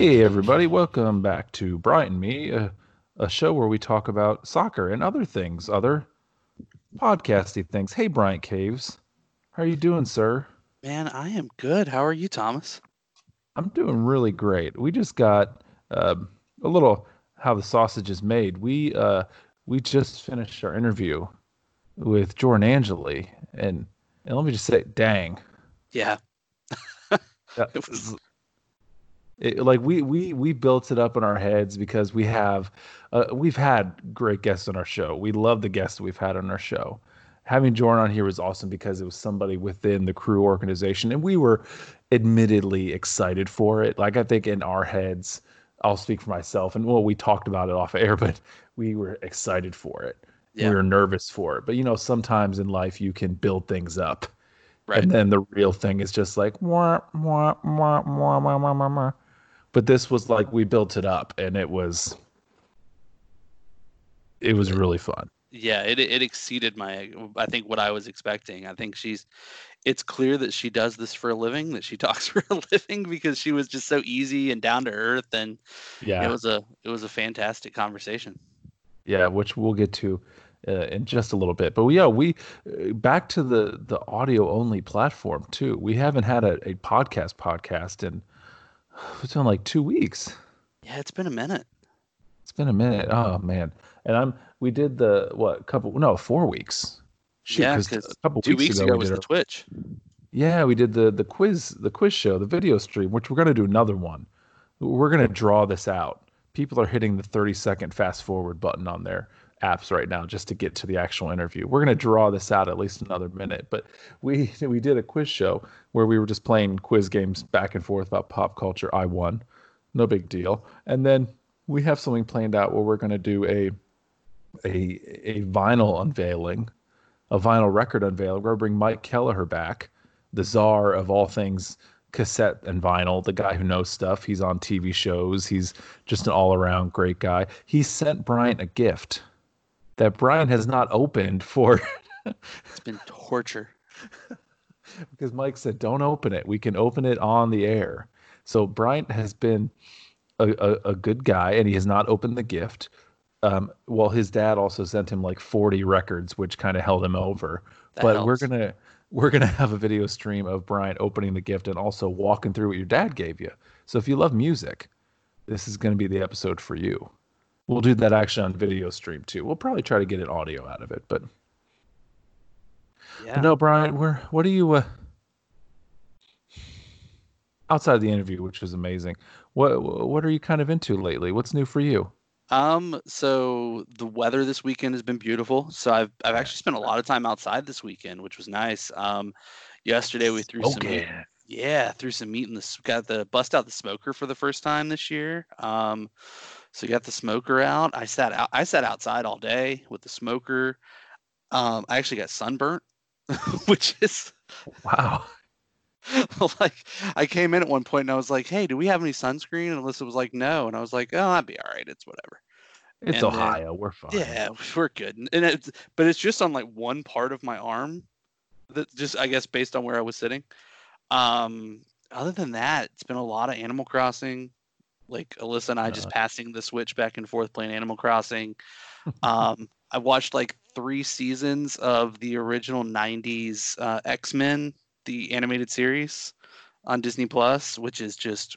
Hey, everybody, welcome back to Bryant and Me, a, a show where we talk about soccer and other things, other podcasty things. Hey, Bryant Caves, how are you doing, sir? Man, I am good. How are you, Thomas? I'm doing really great. We just got uh, a little how the sausage is made. We uh, we just finished our interview with Jordan Angeli, and and let me just say, dang, Yeah. It was- it, like we we we built it up in our heads because we have uh, we've had great guests on our show. We love the guests we've had on our show. Having Jordan on here was awesome because it was somebody within the crew organization, and we were admittedly excited for it. Like I think in our heads, I'll speak for myself, and well, we talked about it off air, but we were excited for it. Yeah. We were nervous for it, but you know, sometimes in life you can build things up, Right. and then the real thing is just like wah, wah, wah, wah, wah, wah, wah, wah. But this was like we built it up, and it was it was really fun. yeah, it it exceeded my I think what I was expecting. I think she's it's clear that she does this for a living, that she talks for a living because she was just so easy and down to earth and Yeah, it was a it was a fantastic conversation. yeah, which we'll get to uh, in just a little bit. But yeah, we uh, back to the the audio only platform too. We haven't had a, a podcast podcast in it's been like two weeks. Yeah, it's been a minute. It's been a minute. Oh man, and I'm we did the what couple no four weeks. Shoot, Yeah, 'cause 'cause a couple Two weeks, weeks ago we was the our- Twitch. Yeah, we did the the quiz the quiz show, the video stream, which we're gonna do another one. We're gonna draw this out. People are hitting the 30 second fast forward button on their apps right now just to get to the actual interview. We're gonna draw this out at least another minute. But we we did a quiz show where we were just playing quiz games back and forth about pop culture. I won. No big deal. And then we have something planned out where we're gonna do a a a vinyl unveiling, a vinyl record unveiling. We're gonna bring Mike Kelleher back the czar of all things cassette and vinyl, the guy who knows stuff. He's on TV shows. He's just an all around great guy. He sent Bryant a gift that Brian has not opened for It's been torture. because Mike said, don't open it. We can open it on the air. So Brian has been a, a, a good guy and he has not opened the gift. Um, well, his dad also sent him like 40 records, which kind of held him over. That but we're gonna we're gonna have a video stream of Brian opening the gift and also walking through what your dad gave you. So if you love music, this is gonna be the episode for you. We'll do that actually on video stream too. We'll probably try to get an audio out of it, but Yeah. but no, Brian, we're what are you uh outside of the interview, which was amazing. What what are you kind of into lately? What's new for you? Um, so the weather this weekend has been beautiful. So I've I've actually spent a lot of time outside this weekend, which was nice. Um, yesterday we threw some yeah threw some meat in the got the bust out the smoker for the first time this year. Um, so you got the smoker out. I sat out I sat outside all day with the smoker. Um, I actually got sunburnt, which is Wow. like I came in at one point and I was like, "Hey, do we have any sunscreen?" And Alyssa was like, "No," and I was like, "Oh, I'd be all right. It's whatever." It's And then- Ohio. We're fine. Yeah, we're good. And it's but it's just on like one part of my arm that just I guess based on where I was sitting. Um other than that, it's been a lot of Animal Crossing. Like Alyssa and I just Uh. passing the switch back and forth playing Animal Crossing. Um I watched like three seasons of the original 90s uh, X-Men, the animated series on Disney Plus, which is just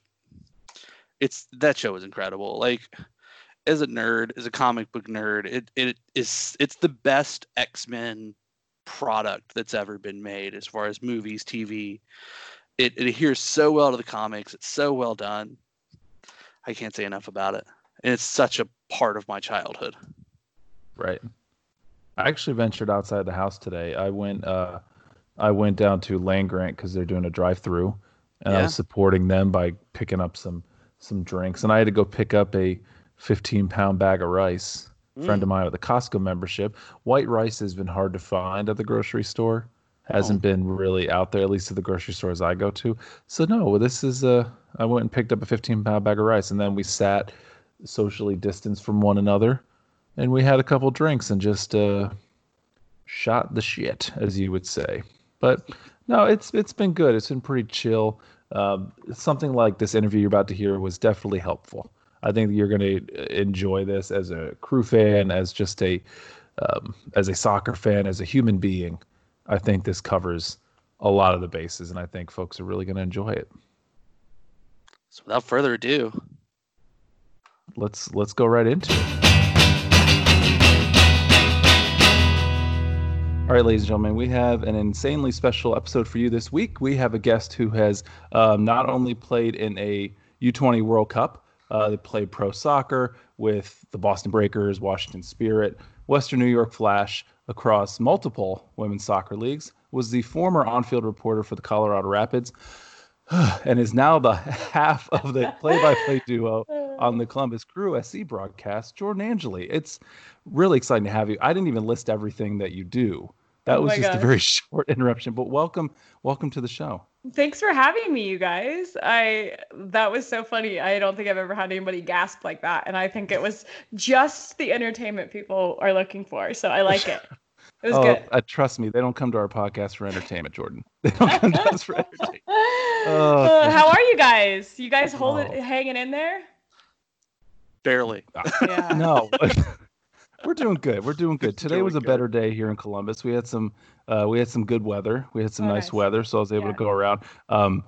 it's that show is incredible. Like as a nerd, as a comic book nerd, it it is it's the best X Men product that's ever been made as far as movies, TV. It it adheres so well to the comics. It's so well done. I can't say enough about it, and it's such a part of my childhood. Right. I actually ventured outside the house today. I went uh I went down to Land Grant because they're doing a drive through and I was supporting them by picking up some some drinks. And I had to go pick up a fifteen pound bag of rice. Mm. Friend of mine with a Costco membership. White rice has been hard to find at the grocery store. Hasn't been really out there, at least at the grocery stores I go to. So no, this is uh I went and picked up a fifteen pound bag of rice and then we sat socially distanced from one another and we had a couple drinks and just uh, shot the shit, as you would say. But no, it's it's been good. It's been pretty chill. um, something like this interview you're about to hear was definitely helpful. I think you're going to enjoy this as a crew fan, as just a um, as a soccer fan, as a human being. I think this covers a lot of the bases, and I think folks are really going to enjoy it. So without further ado, let's let's go right into it. All right, ladies and gentlemen, we have an insanely special episode for you this week. We have a guest who has um, not only played in a U20 World Cup, uh, they played pro soccer with the Boston Breakers, Washington Spirit, Western New York Flash across multiple women's soccer leagues, was the former on field reporter for the Colorado Rapids, and is now the half of the play by play duo on the Columbus Crew SC broadcast, Jordan Angeli. It's really exciting to have you. I didn't even list everything that you do. That oh was just gosh. a very short interruption, but welcome, welcome to the show. Thanks for having me, you guys. I that was so funny. I don't think I've ever had anybody gasp like that, and I think it was just the entertainment people are looking for. So I like it. It was oh, good. Uh, trust me, they don't come to our podcast for entertainment, Jordan. They don't come to us for entertainment. Oh, uh, how are you guys? You guys holding, oh. hanging in there? Barely. Yeah. no. We're doing good. We're doing good. Today was a good. better day here in Columbus. We had some uh, we had some good weather. We had some oh, nice, nice, weather, so I was able yeah. to go around. Um,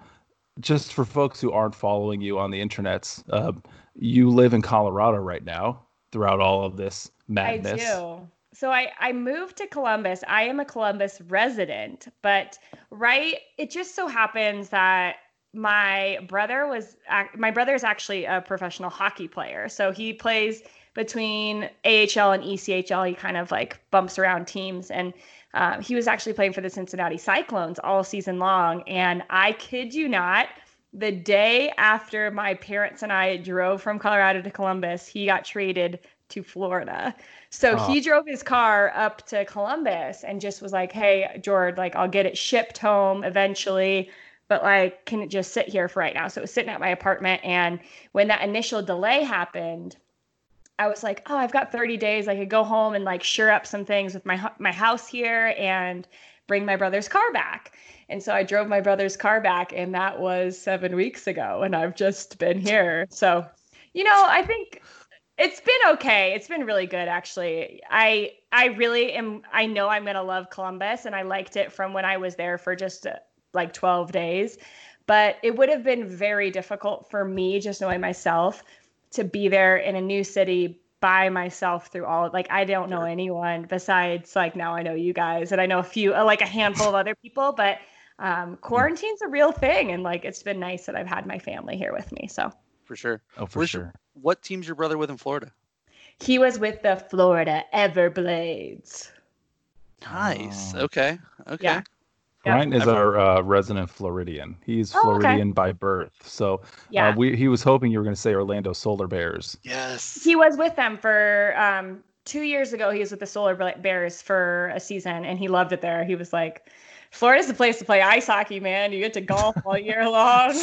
just for folks who aren't following you on the internets, uh, you live in Colorado right now throughout all of this madness. I do. So I, I moved to Columbus. I am a Columbus resident, but right, it just so happens that my brother was my brother is actually a professional hockey player. So he plays between AHL and ECHL. He kind of like bumps around teams, and uh, he was actually playing for the Cincinnati Cyclones all season long. And I kid you not, the day after my parents and I drove from Colorado to Columbus, he got traded to Florida. So oh. he drove his car up to Columbus and just was like, "Hey, George, like I'll get it shipped home eventually." but like can it just sit here for right now so it was sitting at my apartment and when that initial delay happened i was like oh i've got 30 days. I could go home and like sure up some things with my my house here and bring my brother's car back. And so i drove my brother's car back and that was seven weeks ago and i've just been here. So you know i think it's been okay. It's been really good actually. I i really am i know i'm to love columbus and i liked it from when i was there for just a, like 12 days. But it would have been very difficult for me, just knowing myself, to be there in a new city by myself through all like I don't know anyone besides like now I know you guys and I know a few uh, like a handful of other people but um quarantine's a real thing and like it's been nice that I've had my family here with me so. For sure. Oh for Where's sure. what team's your brother with in Florida? He was with the Florida Everblades. Nice. Oh. okay. Okay. Yeah Brian is our uh, resident Floridian. He's oh, Floridian okay. by birth. So uh, yeah. Uh, we, he was hoping you were going to say Orlando Solar Bears. Yes. He was with them for um, two years ago. He was with the Solar Bears for a season and he loved it there. He was like, Florida's the place to play ice hockey, man. You get to golf all year long.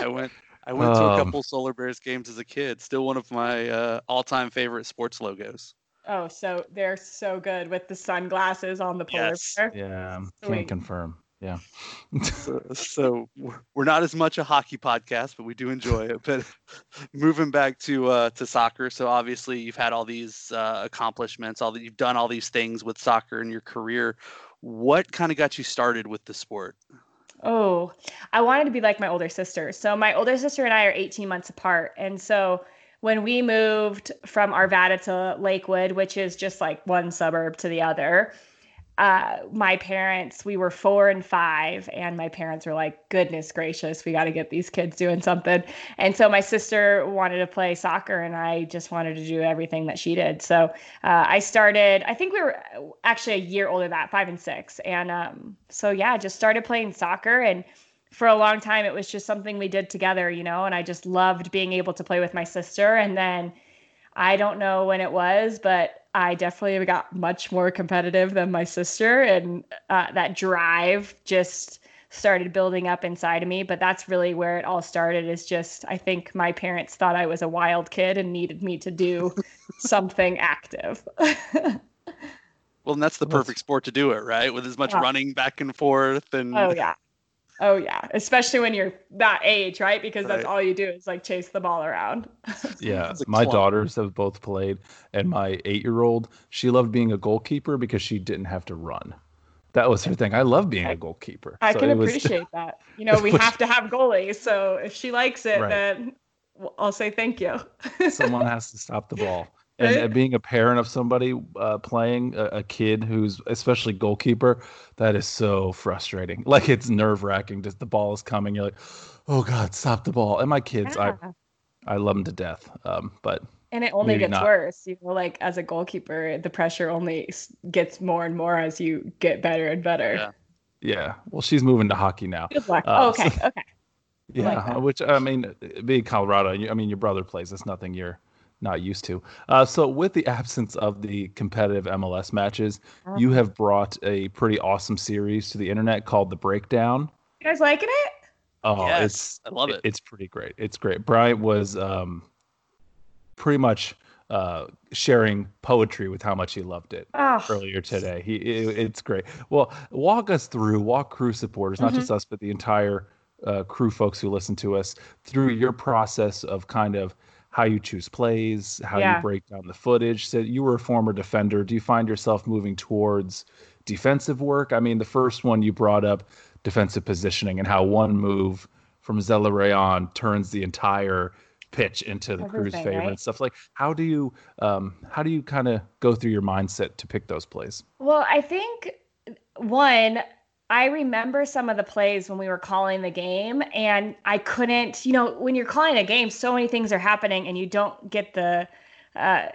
I went. I went to a um, couple Solar Bears games as a kid. Still one of my uh, all-time favorite sports logos. Oh, so they're so good with the sunglasses on the polar yes. bear. Yeah, Sweet. can confirm. Yeah. so, so, we're not as much a hockey podcast, but we do enjoy it. But moving back to uh, to soccer, so obviously you've had all these uh, accomplishments, all that you've done all these things with soccer in your career. What kind of got you started with the sport? Oh, I wanted to be like my older sister. So my older sister and I are 18 months apart, and so when we moved from Arvada to Lakewood, which is just like one suburb to the other, uh, my parents, we were four and five, and my parents were like, goodness gracious, we got to get these kids doing something. And so my sister wanted to play soccer, and I just wanted to do everything that she did. So uh, I started, I think we were actually a year older than that, five and six. And um, so, yeah, just started playing soccer and for a long time it was just something we did together you know and i just loved being able to play with my sister. And then i don't know when it was but i definitely got much more competitive than my sister. And uh, that drive just started building up inside of me. But that's really where it all started is just i think my parents thought i was a wild kid and needed me to do something active. Well and that's the perfect sport to do it right? With as much yeah. running back and forth and oh yeah Oh yeah, especially when you're that age, right? Because that's Right. all you do is like chase the ball around. Yeah, my daughters have both played, and my eight-year-old, she loved being a goalkeeper because she didn't have to run. That was her thing. I love being a goalkeeper. I So can it was- appreciate that. You know, we have to have goalies, so if she likes it, Right. then I'll say thank you. someone has to stop the ball. And, and being a parent of somebody uh, playing a, a kid who's especially goalkeeper, that is so frustrating. Like it's nerve wracking. Just the ball is coming. You're like, oh God, stop the ball. And my kids, Yeah. I I love them to death. Um, but And it only gets not. worse. You know, like as a goalkeeper, the pressure only gets more and more as you get better and better. Yeah. yeah, well, she's moving to hockey now. Good luck. Uh, okay, so- okay. I like Yeah, which I mean, being Colorado, you- I mean, your brother plays. That's nothing you're not used to. Uh, so, with the absence of the competitive MLS matches, you have brought a pretty awesome series to the internet called The Breakdown. You guys liking it? Oh, Yes, it's I love it. It's pretty great. It's great. Bryant was um, pretty much uh, sharing poetry with how much he loved it Oh, earlier today. He, it, it's great. Well, walk us through, walk crew supporters, not Mhm. just us, but the entire uh, crew folks who listen to us through your process of kind of how you choose plays, how Yeah. you break down the footage. So you were a former defender. Do you find yourself moving towards defensive work? I mean, the first one you brought up defensive positioning and how one move from Zelarayán turns the entire pitch into the crew's Everything, favor right? and stuff like how do you um how do you kind of go through your mindset to pick those plays Well, I think one, I remember some of the plays when we were calling the game, and I couldn't, you know, when you're calling a game, so many things are happening, and you don't get the, uh,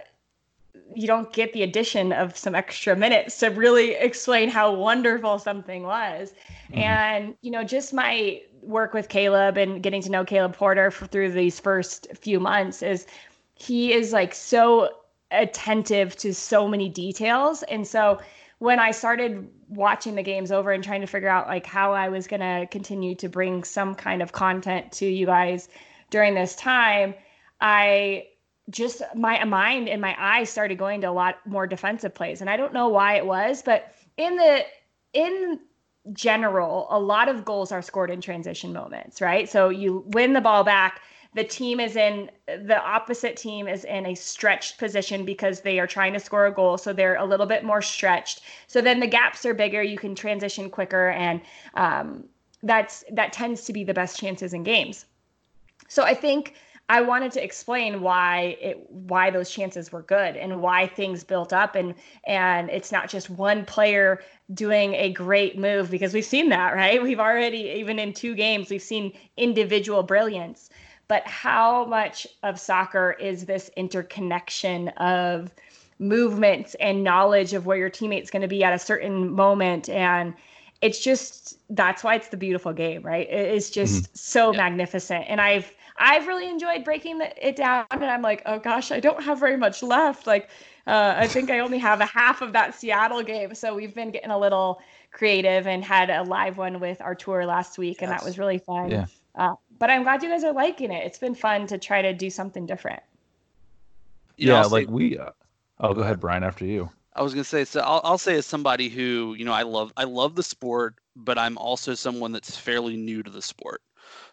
you don't get the addition of some extra minutes to really explain how wonderful something was. Mhm. And, you know, just my work with Caleb and getting to know Caleb Porter for, through these first few months is he is like so attentive to so many details. And so when I started watching the games over and trying to figure out like how I was going to continue to bring some kind of content to you guys during this time, I just my mind and my eyes started going to a lot more defensive plays and I don't know why it was, but in the in general, a lot of goals are scored in transition moments, right? So you win the ball back, the team is in the opposite team is in a stretched position because they are trying to score a goal so they're a little bit more stretched. So then the gaps are bigger you can transition quicker and um, that's that tends to be the best chances in games. So i think i wanted to explain why it why those chances were good and why things built up and and it's not just one player doing a great move because we've seen that right? We've already even in two games we've seen individual brilliance but how much of soccer is this interconnection of movements and knowledge of where your teammate's going to be at a certain moment? And it's just that's why it's the beautiful game right? It is just so Yeah. magnificent. And i've i've really enjoyed breaking the, it down and i'm like oh gosh i don't have very much left. Like uh, i think i only have a half of that seattle game. So we've been getting a little creative and had a live one with Artur last week and that was really fun. Yeah. uh, but i'm glad you guys are liking it it's been fun to try to do something different You yeah I'll say- like we uh, oh go ahead brian after you I was gonna say so. I'll, I'll say as somebody who you know I love I love the sport, but I'm also someone that's fairly new to the sport.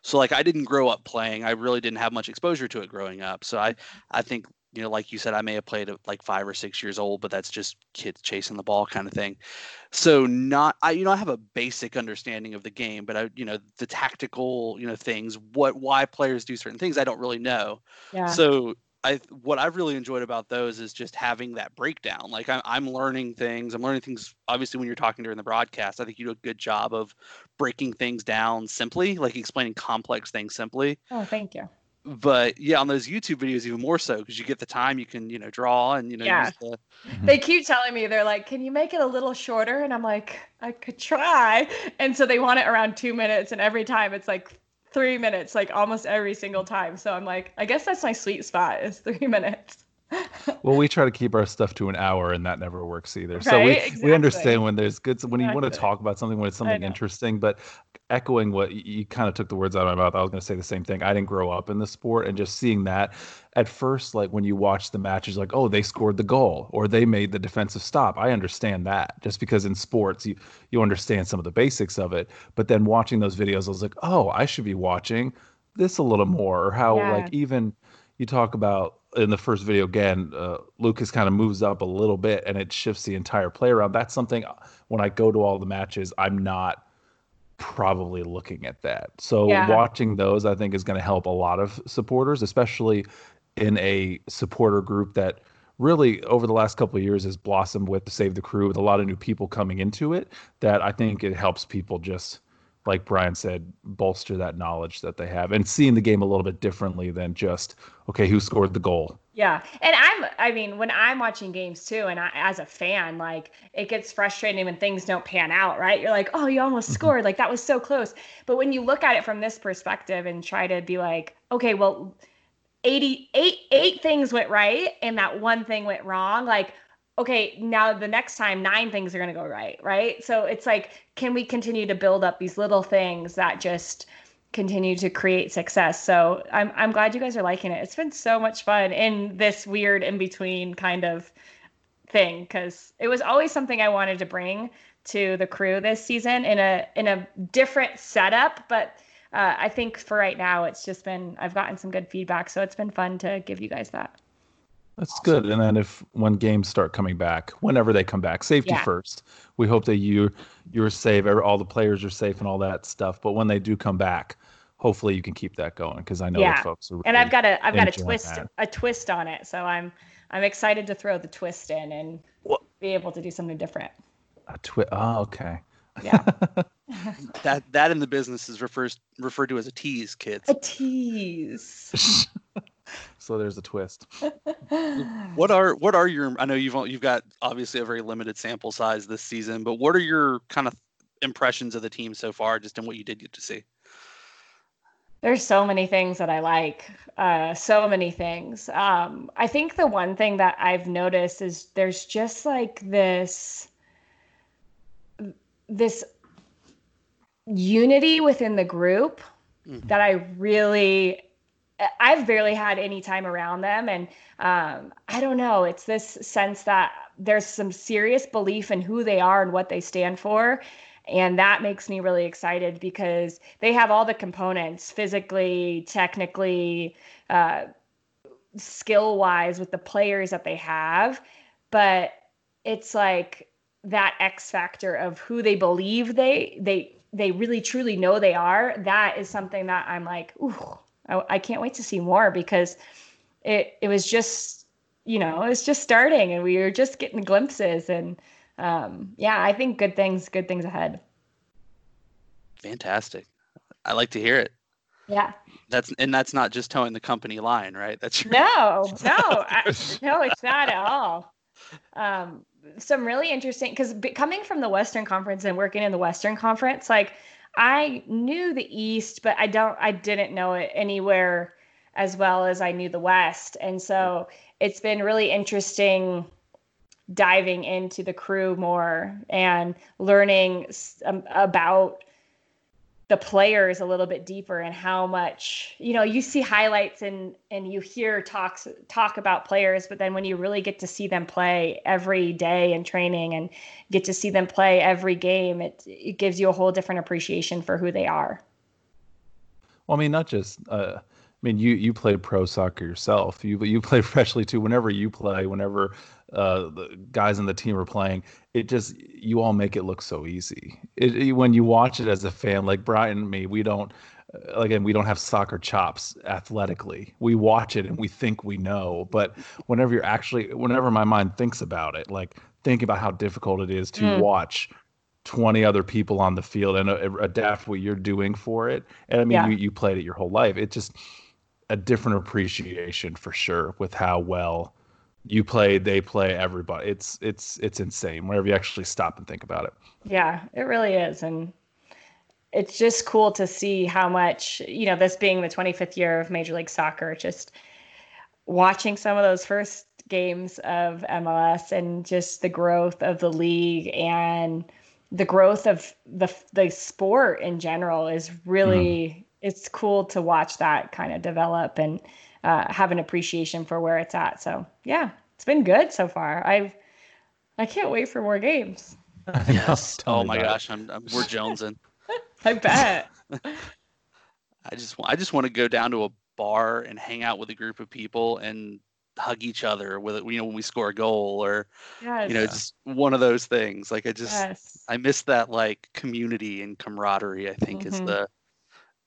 So like I didn't grow up playing. I really didn't have much exposure to it growing up. So I I think you know like you said I may have played at like five or six years old, but that's just kids chasing the ball kind of thing. So not I you know I have a basic understanding of the game, but I you know the tactical you know things what why players do certain things I don't really know. yeah So I what I've really enjoyed about those is just having that breakdown. Like I'm I'm learning things. I'm learning things. Obviously, when you're talking during the broadcast, I think you do a good job of breaking things down simply, like explaining complex things simply. oh thank you But yeah, on those YouTube videos, even more so because you get the time, you can you know draw and you know Yeah. use the mm-hmm. they keep telling me they're like can you make it a little shorter? And i'm like i could try. And so they want it around two minutes and every time it's like three minutes like almost every single time. So i'm like i guess that's my sweet spot is three minutes well, we try to keep our stuff to an hour, and that never works either. Right? So we exactly. we understand when there's good when you want to talk about something when it's something interesting. But echoing what you, you kind of took the words out of my mouth, I was going to say the same thing. I didn't grow up in the sport, and just seeing that at first, like when you watch the matches, like oh they scored the goal or they made the defensive stop. I understand that just because in sports you you understand some of the basics of it. But then watching those videos, I was like, oh, I should be watching this a little more, or how Yeah. like even you talk about in the first video again, uh, Lucas kind of moves up a little bit and it shifts the entire play around. That's something uh, when I go to all the matches, I'm not probably looking at that. So Yeah. watching those, I think, is going to help a lot of supporters, especially in a supporter group that really over the last couple of years has blossomed with Save the Crew with a lot of new people coming into it. That I think it helps people just like Brian said, bolster that knowledge that they have and seeing the game a little bit differently than just, okay, who scored the goal? Yeah. And I'm, I mean, when I'm watching games too, and I, as a fan, like it gets frustrating when things don't pan out, right? You're like, oh, you almost Mhm. scored. Like that was so close. But when you look at it from this perspective and try to be like, okay, well, 88, eight things went right and that one thing went wrong. Like, okay, now the next time nine things are going to go right, right? So it's like, can we continue to build up these little things that just continue to create success? So I'm I'm glad you guys are liking it. It's been so much fun in this weird in between kind of thing because it was always something I wanted to bring to the crew this season in a in a different setup, but. Uh, I think for right now, it's just been I've gotten some good feedback, so it's been fun to give you guys that. That's good. And then if when games start coming back, whenever they come back, safety Yeah. first. We hope that you you're safe, all the players are safe and all that stuff. But when they do come back, hopefully you can keep that going because I know Yeah. that folks are. and I've got a I've got a twist that. a twist on it, so I'm I'm excited to throw the twist in and What? be able to do something different. a twist. Oh, okay. Yeah, That that in the business is refers referred to as a tease, kids. a tease. so there's a twist. What are what are your? I know you've you've got obviously a very limited sample size this season, but what are your kind of impressions of the team so far, just in what you did get to see? There's so many things that I like. Uh, so many things. Um, I think the one thing that I've noticed is there's just like this this unity within the group Mhm. that I really I've barely had any time around them and um, I don't know it's this sense that there's some serious belief in who they are and what they stand for and that makes me really excited because they have all the components physically technically uh, skill wise with the players that they have but it's like that x factor of who they believe they they they really truly know they are that is something that i'm like ooh i, I can't wait to see more because it it was just you know it was just starting and we were just getting glimpses and um yeah i think good things good things ahead Fantastic. I like to hear it. yeah That's and that's not just toeing the company line, right? That's no no I, no it's not at all um some really interesting because coming from the western conference and working in the western conference like i knew the east but i don't i didn't know it anywhere as well as i knew the west. And so it's been really interesting diving into the crew more and learning um, about the players a little bit deeper and how much you know you see highlights and and you hear talks talk about players but then when you really get to see them play every day in training and get to see them play every game it it gives you a whole different appreciation for who they are Well, I mean, not just. Uh, I mean, you you played pro soccer yourself. You you play professionally too. Whenever you play, whenever uh, the guys in the team are playing, it just you all make it look so easy. It, it- when you watch it as a fan, like Brian and me, we don't. uh, Again, we don't have soccer chops athletically. We watch it and we think we know, but whenever you're actually, whenever my mind thinks about it, like think about how difficult it is to Mm. watch 20 other people on the field and uh, adapt what you're doing for it. And I mean, Yeah. you, you played it your whole life. It's just a different appreciation for sure with how well you play, they play, everybody. It's it's it's insane whenever you actually stop and think about it. Yeah, it really is. And it's just cool to see how much, you know, this being the 25th year of Major League Soccer, just watching some of those first games of MLS and just the growth of the league and the growth of the the sport in general is really mm. it's cool to watch that kind of develop and uh, have an appreciation for where it's at. So yeah, it's been good so far. I've I can't wait for more games. Yes. oh my gosh, I'm, I'm, we're jonesing. I bet. I just I just want to go down to a bar and hang out with a group of people and hug each other with you know, when we score a goal or yes. you know, it's one of those things. Like I just yes. I miss that like community and camaraderie, I think mm-hmm. is the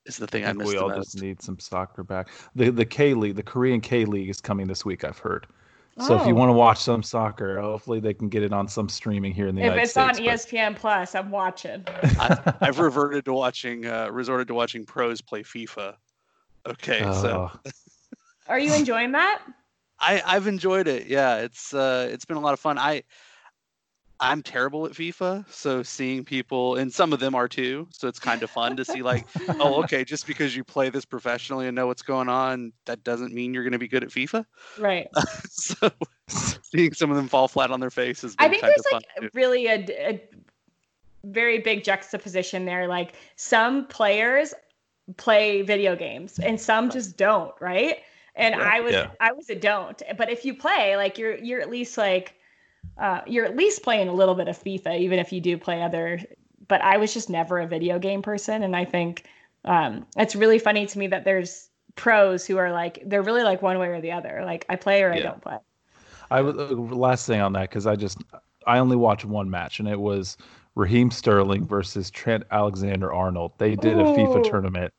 is the thing I, I miss. We all most. just need some soccer back. The the K League, the Korean K League is coming this week, I've heard. So oh. if you oh. want to watch some soccer, hopefully they can get it on some streaming here in the if United States. If it's on ESPN Plus, I'm watching. I, have reverted to watching, uh, resorted to watching pros play FIFA. Okay, so. Oh. Are you enjoying that? I I've enjoyed it. Yeah, it's uh it's been a lot of fun. I I'm terrible at FIFA, so seeing people and some of them are too. So it's kind of fun to see like, oh, okay, just because you play this professionally and know what's going on, that doesn't mean you're going to be good at FIFA. Right. so seeing some of them fall flat on their faces. I think there's like too. really a, a very big juxtaposition there. Like some players play video games and some just don't, right? And yeah, I was yeah. I was a don't. But if you play, like you're you're at least like uh, you're at least playing a little bit of FIFA, even if you do play other. But I was just never a video game person, and I think um, it's really funny to me that there's pros who are like they're really like one way or the other. Like I play or yeah. I don't play. I was uh, last thing on that because I just I only watched one match, and it was Raheem Sterling versus Trent Alexander Arnold. They did Ooh. a FIFA tournament,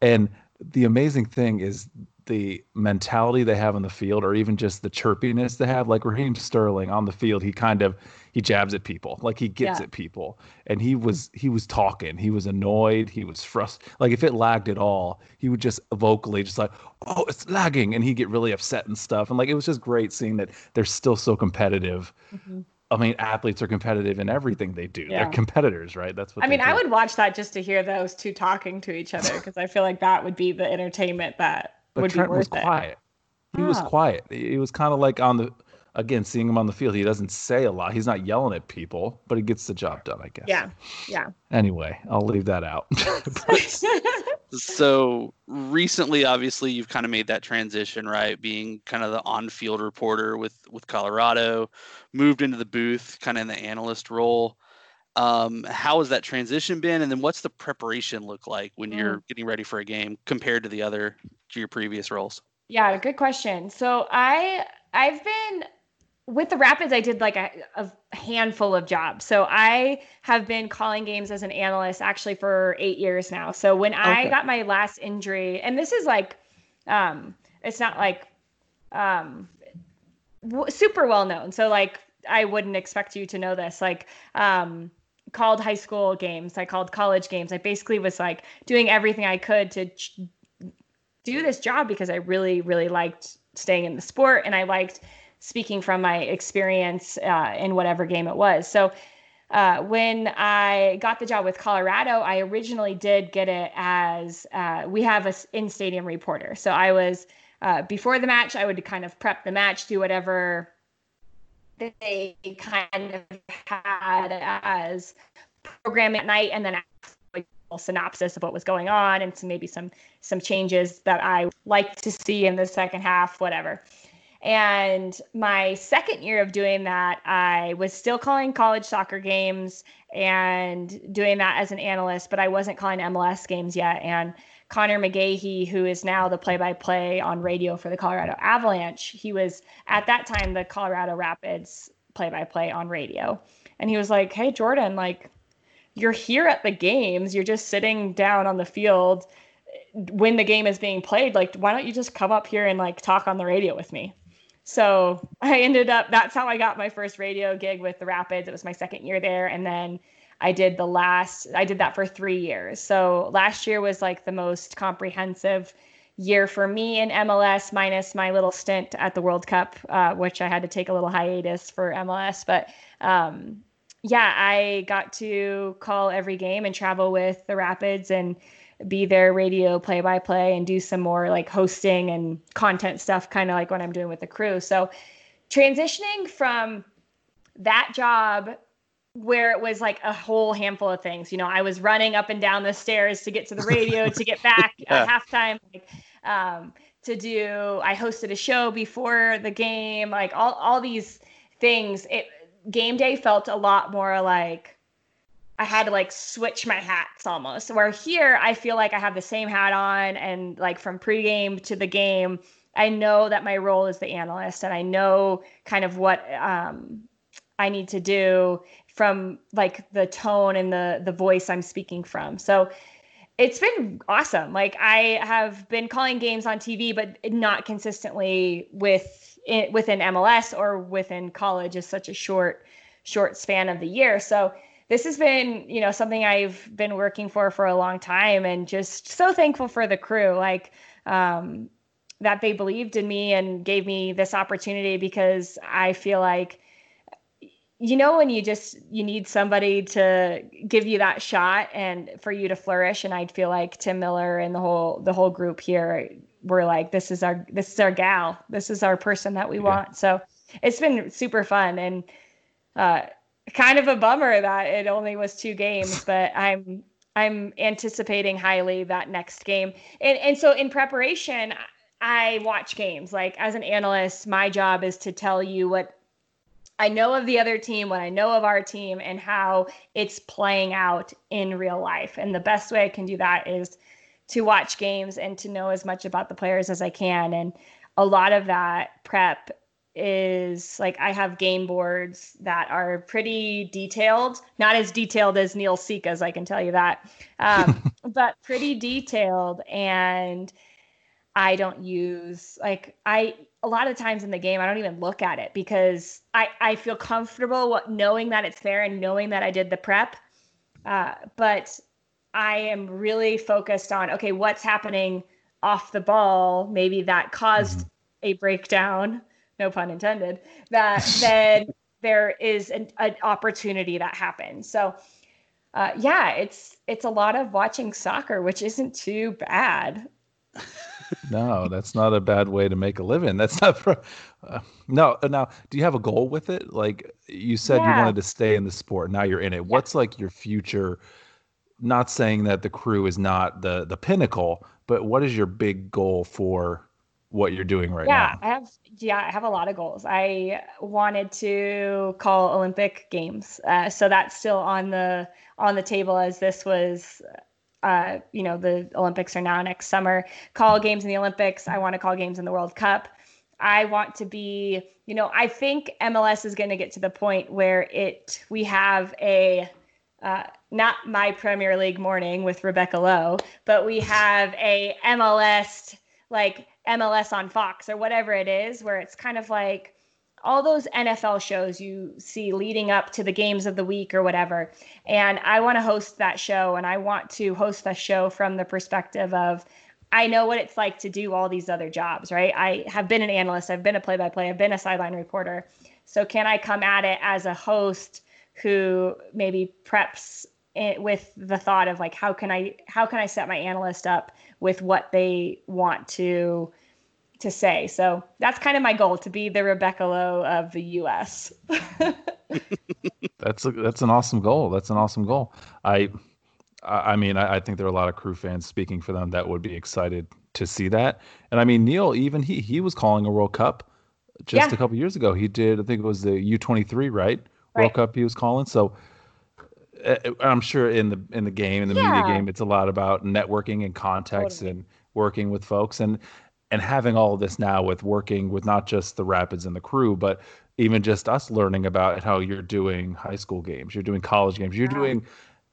and the amazing thing is the mentality they have on the field or even just the chirpiness they have like Raheem Sterling on the field he kind of he jabs at people like he gets yeah. at people and he was he was talking he was annoyed he was frustrated like if it lagged at all he would just vocally just like oh it's lagging and he'd get really upset and stuff and like it was just great seeing that they're still so competitive mm-hmm. I mean, athletes are competitive in everything they do. Yeah. They're competitors, right? That's what I mean. Do. I would watch that just to hear those two talking to each other because I feel like that would be the entertainment that but would Trent be worth was quiet. He was quiet. He was kind of like on the again seeing him on the field. He doesn't say a lot. He's not yelling at people, but he gets the job done. I guess. Yeah. Yeah. Anyway, I'll leave that out. so recently, obviously, you've kind of made that transition, right? Being kind of the on-field reporter with with Colorado, moved into the booth, kind of in the analyst role. Um, how has that transition been? And then what's the preparation look like when mm. you're getting ready for a game compared to the other to your previous roles? Yeah, good question. So I I've been with the Rapids, I did like a, a, handful of jobs. So I have been calling games as an analyst actually for eight years now. So when okay. I got my last injury, and this is like, um, it's not like um, w- super well known. So like, I wouldn't expect you to know this. Like, um, called high school games. I called college games. I basically was like doing everything I could to ch- do this job because I really, really liked staying in the sport and I liked speaking from my experience uh, in whatever game it was. So uh, when I got the job with Colorado, I originally did get it as uh, we have a in stadium reporter. So I was uh, before the match, I would kind of prep the match, do whatever they kind of had as programming at night, and then a synopsis of what was going on, and some maybe some some changes that I like to see in the second half, whatever. And my second year of doing that, I was still calling college soccer games and doing that as an analyst, but I wasn't calling MLS games yet. And Conor McGahey, who is now the play by play on radio for the Colorado Avalanche, he was at that time the Colorado Rapids play by play on radio. And he was like, Hey, Jordan, like, you're here at the games, you're just sitting down on the field when the game is being played. Like, why don't you just come up here and like talk on the radio with me? So I ended up, that's how I got my first radio gig with the Rapids. It was my second year there. And then I did the last, I did that for three years. So last year was like the most comprehensive year for me in MLS, minus my little stint at the World Cup, uh, which I had to take a little hiatus for MLS. But um, yeah, I got to call every game and travel with the Rapids and be their radio play by play and do some more like hosting and content stuff, kind of like what I'm doing with the crew. So transitioning from that job where it was like a whole handful of things. You know, I was running up and down the stairs to get to the radio to get back yeah. at halftime. Like, um, to do, I hosted a show before the game. Like all all these things. It game day felt a lot more like I had to like switch my hats almost. Where here, I feel like I have the same hat on, and like from pregame to the game, I know that my role is the analyst, and I know kind of what um, I need to do from like the tone and the the voice I'm speaking from. So it's been awesome. Like I have been calling games on TV, but not consistently with within MLS or within college is such a short short span of the year. So this has been, you know, something I've been working for for a long time and just so thankful for the crew like um, that they believed in me and gave me this opportunity because I feel like you know when you just you need somebody to give you that shot and for you to flourish and I'd feel like tim miller and the whole the whole group here were like this is our this is our gal this is our person that we yeah. want so it's been super fun and uh kind of a bummer that it only was two games, but I'm I'm anticipating highly that next game. And and so in preparation, I watch games. Like as an analyst, my job is to tell you what I know of the other team, what I know of our team, and how it's playing out in real life. And the best way I can do that is to watch games and to know as much about the players as I can. And a lot of that prep is like I have game boards that are pretty detailed, not as detailed as Neil Sika's, I can tell you that, um, but pretty detailed. And I don't use like I a lot of times in the game I don't even look at it because I I feel comfortable knowing that it's there and knowing that I did the prep. Uh, but I am really focused on okay, what's happening off the ball? Maybe that caused mm-hmm. a breakdown no pun intended, that then there is an, an, opportunity that happens. So, uh, yeah, it's it's a lot of watching soccer, which isn't too bad. no, that's not a bad way to make a living. That's not for, uh, no. Uh, now, do you have a goal with it? Like you said, yeah. you wanted to stay in the sport. Now you're in it. What's like your future? Not saying that the crew is not the the pinnacle, but what is your big goal for what you're doing right yeah, now? Yeah, I have yeah, I have a lot of goals. I wanted to call Olympic Games, uh, so that's still on the on the table as this was. Uh, you know, the Olympics are now next summer. Call games in the Olympics. I want to call games in the World Cup. I want to be, you know, I think MLS is going to get to the point where it we have a uh, not my Premier League morning with Rebecca Lowe, but we have a MLS like MLS on Fox or whatever it is, where it's kind of like all those NFL shows you see leading up to the games of the week or whatever. And I want to host that show and I want to host the show from the perspective of I know what it's like to do all these other jobs, right? I have been an analyst, I've been a play by play, I've been a sideline reporter. So can I come at it as a host who maybe preps it with the thought of like how can I how can I set my analyst up with what they want to to say. So that's kind of my goal to be the Rebecca Lowe of the U.S. that's a, that's an awesome goal. That's an awesome goal. I I mean I, I, think there are a lot of crew fans speaking for them that would be excited to see that. And I mean Neil even he he was calling a World Cup just yeah. a couple years ago. He did I think it was the U23 right World Cup he was calling. So uh, I'm sure in the in the game in the yeah. media game, it's a lot about networking and context totally. and working with folks and and having all of this now with working with not just the rapids and the crew, but even just us learning about how you're doing high school games, you're doing college games, you're doing.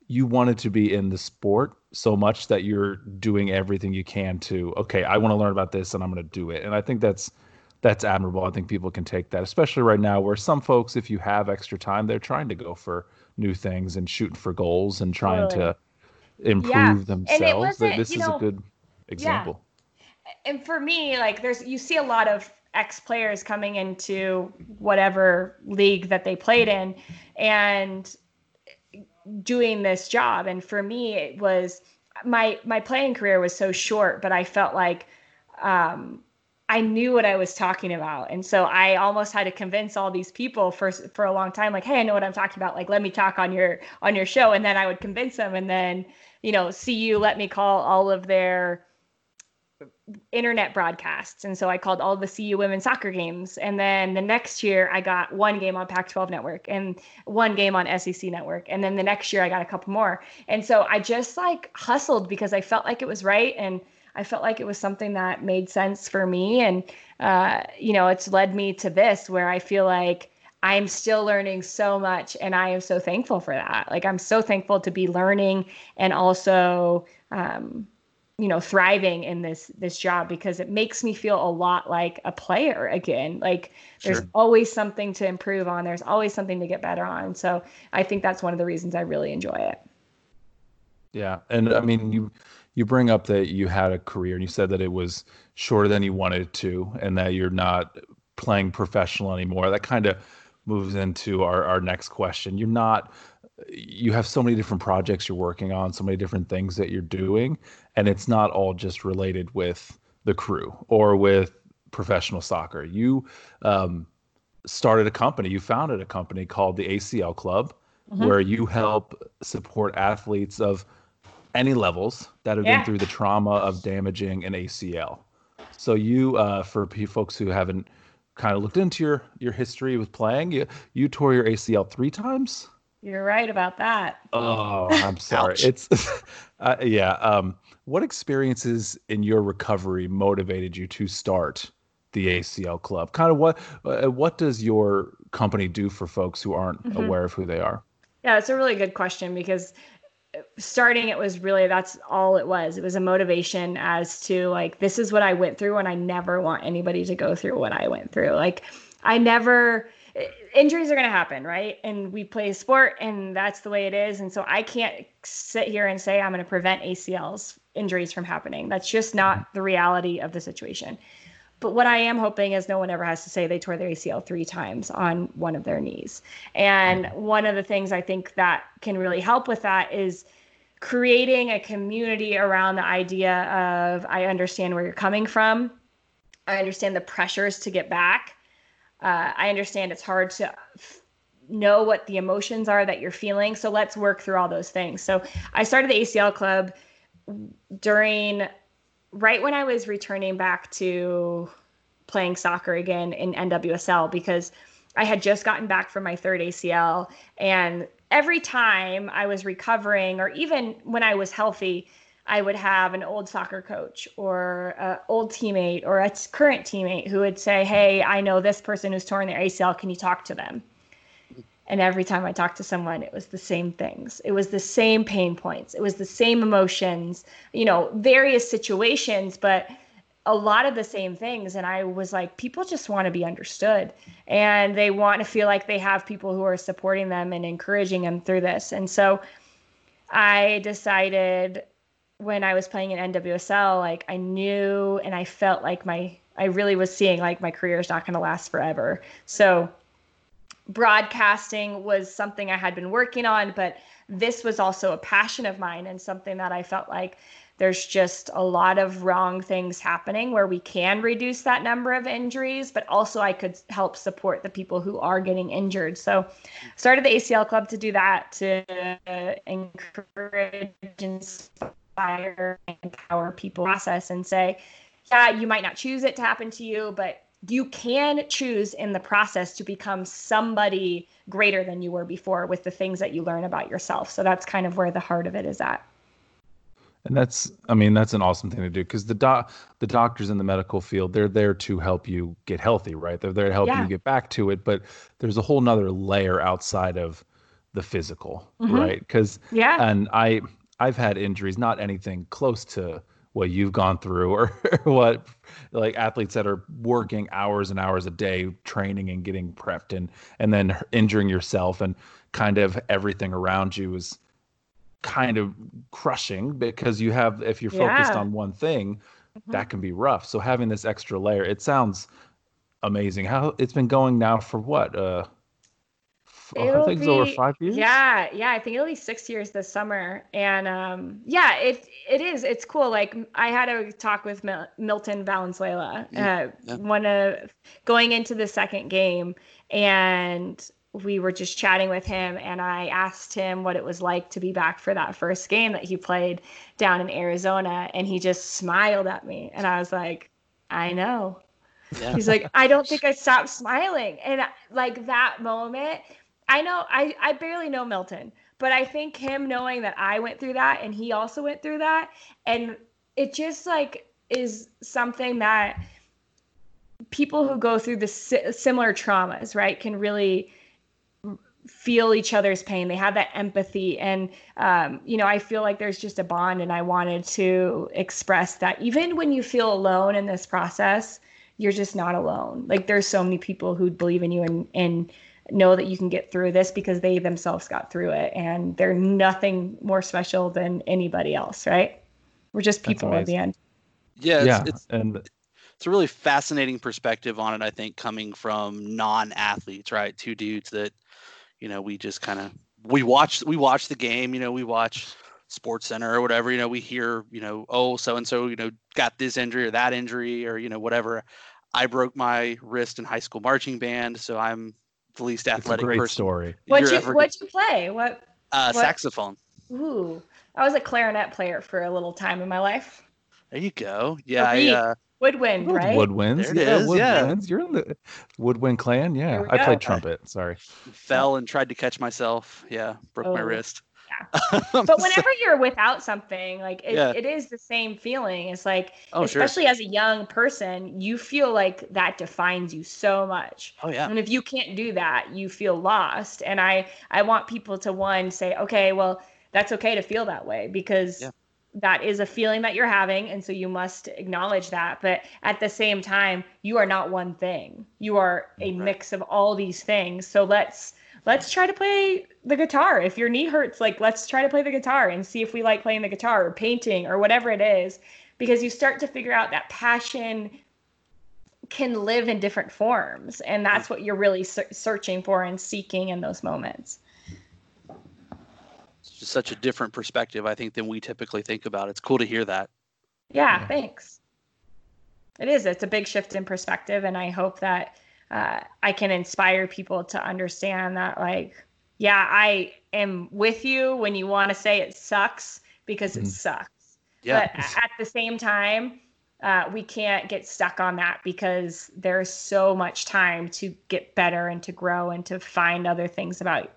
You wanted to be in the sport so much that you're doing everything you can to. Okay, I want to learn about this, and I'm going to do it. And I think that's that's admirable. I think people can take that, especially right now, where some folks, if you have extra time, they're trying to go for new things and shooting for goals and trying to improve yeah. themselves. This is know, a good example. Yeah. And for me, like there's you see a lot of ex players coming into whatever league that they played in and doing this job. And for me, it was my my playing career was so short, but I felt like um, I knew what I was talking about. And so I almost had to convince all these people for for a long time like, "Hey, I know what I'm talking about. Like let me talk on your on your show." And then I would convince them and then, you know, see you let me call all of their internet broadcasts. And so I called all the CU women's soccer games. And then the next year I got one game on Pac 12 network and one game on SEC network. And then the next year I got a couple more. And so I just like hustled because I felt like it was right. And I felt like it was something that made sense for me. And, uh, you know, it's led me to this where I feel like I'm still learning so much. And I am so thankful for that. Like, I'm so thankful to be learning and also, um, you know thriving in this this job because it makes me feel a lot like a player again. Like there's sure. always something to improve on. There's always something to get better on. So i think that's one of the reasons i really enjoy it. Yeah. And i mean you you bring up that you had a career and you said that it was shorter than you wanted to and that you're not playing professional anymore. That kind of moves into our, our next question. You're not you have so many different projects you're working on so many different things that you're doing and it's not all just related with the crew or with professional soccer you um, started a company you founded a company called the acl club mm-hmm. where you help support athletes of any levels that have yeah. been through the trauma of damaging an ACL. So you, uh, for folks who haven't kind of looked into your your history with playing, you you tore your ACL three times. You're right about that. Oh, I'm sorry. it's uh, yeah. Um, what experiences in your recovery motivated you to start the ACL Club? Kind of what uh, what does your company do for folks who aren't mm-hmm. aware of who they are? Yeah, it's a really good question because starting it was really that's all it was it was a motivation as to like this is what i went through and i never want anybody to go through what i went through like i never injuries are going to happen right and we play a sport and that's the way it is and so i can't sit here and say i'm going to prevent acls injuries from happening that's just not the reality of the situation but what I am hoping is no one ever has to say they tore their ACL three times on one of their knees. And one of the things I think that can really help with that is creating a community around the idea of I understand where you're coming from. I understand the pressures to get back. Uh, I understand it's hard to f- know what the emotions are that you're feeling. So let's work through all those things. So I started the ACL club during right when I was returning back to playing soccer again in NWSL because I had just gotten back from my third ACL. And every time I was recovering, or even when I was healthy, I would have an old soccer coach or an old teammate or a current teammate who would say, Hey, I know this person who's torn their ACL. Can you talk to them? And every time I talked to someone, it was the same things. It was the same pain points. It was the same emotions, you know, various situations, but a lot of the same things. And I was like, people just want to be understood and they want to feel like they have people who are supporting them and encouraging them through this. And so I decided when I was playing in NWSL, like I knew and I felt like my, I really was seeing like my career is not going to last forever. So broadcasting was something I had been working on, but this was also a passion of mine and something that I felt like there's just a lot of wrong things happening where we can reduce that number of injuries, but also I could help support the people who are getting injured. So started the ACL club to do that to encourage, inspire, empower people process and say, yeah, you might not choose it to happen to you, but you can choose in the process to become somebody greater than you were before with the things that you learn about yourself. So that's kind of where the heart of it is at. And that's, I mean, that's an awesome thing to do because the doc, the doctors in the medical field, they're there to help you get healthy, right? They're there to help yeah. you get back to it. But there's a whole nother layer outside of the physical, mm-hmm. right? Because yeah, and I, I've had injuries, not anything close to what you've gone through or, what like athletes that are working hours and hours a day training and getting prepped and and then injuring yourself and kind of everything around you is kind of crushing because you have if you're focused on one thing mm-hmm. that can be rough. So having this extra layer it sounds amazing. How it's been going now for what uh I think it's over five years. Yeah, yeah. I think it'll be six years this summer, and um, yeah, it it is. It's cool. Like I had a talk with Mil- Milton Valenzuela, uh, yeah. one of going into the second game, and we were just chatting with him, and I asked him what it was like to be back for that first game that he played down in Arizona, and he just smiled at me, and I was like, I know. Yeah. He's like, I don't think I stopped smiling. And like that moment, I know I, I barely know Milton, but I think him knowing that I went through that and he also went through that. And it just like is something that people who go through the similar traumas, right, can really feel each other's pain. They have that empathy. And, um, you know, I feel like there's just a bond. And I wanted to express that even when you feel alone in this process, you're just not alone. Like there's so many people who believe in you and and know that you can get through this because they themselves got through it and they're nothing more special than anybody else, right? We're just people at the end. Yeah, it's, yeah, it's, and it's a really fascinating perspective on it. I think coming from non-athletes, right? Two dudes that, you know, we just kind of we watch we watch the game. You know, we watch Sports Center or whatever. You know, we hear you know, oh, so and so, you know, got this injury or that injury or you know whatever. I broke my wrist in high school marching band, so I'm the least athletic great person. story. What you ever... what you play? What? Uh, what? Saxophone. Ooh, I was a clarinet player for a little time in my life. There you go. Yeah, I, uh, woodwind, right? Woodwinds. There it yeah, is, Yeah, you're in the woodwind clan. Yeah, I played trumpet. Sorry. Fell and tried to catch myself. Yeah, broke oh. my wrist. but whenever you're without something, like it, yeah. it is the same feeling. It's like, oh, especially sure. as a young person, you feel like that defines you so much. Oh yeah. And if you can't do that, you feel lost. And I I want people to one say, okay, well, that's okay to feel that way because yeah. that is a feeling that you're having, and so you must acknowledge that. But at the same time, you are not one thing. You are a right. mix of all these things. So let's let's try to play the guitar. If your knee hurts, like let's try to play the guitar and see if we like playing the guitar or painting or whatever it is because you start to figure out that passion can live in different forms and that's what you're really searching for and seeking in those moments. It's just such a different perspective I think than we typically think about. It's cool to hear that. Yeah, thanks. It is. It's a big shift in perspective and I hope that uh, I can inspire people to understand that, like, yeah, I am with you when you want to say it sucks because it mm. sucks. Yeah. But at the same time, uh, we can't get stuck on that because there's so much time to get better and to grow and to find other things about,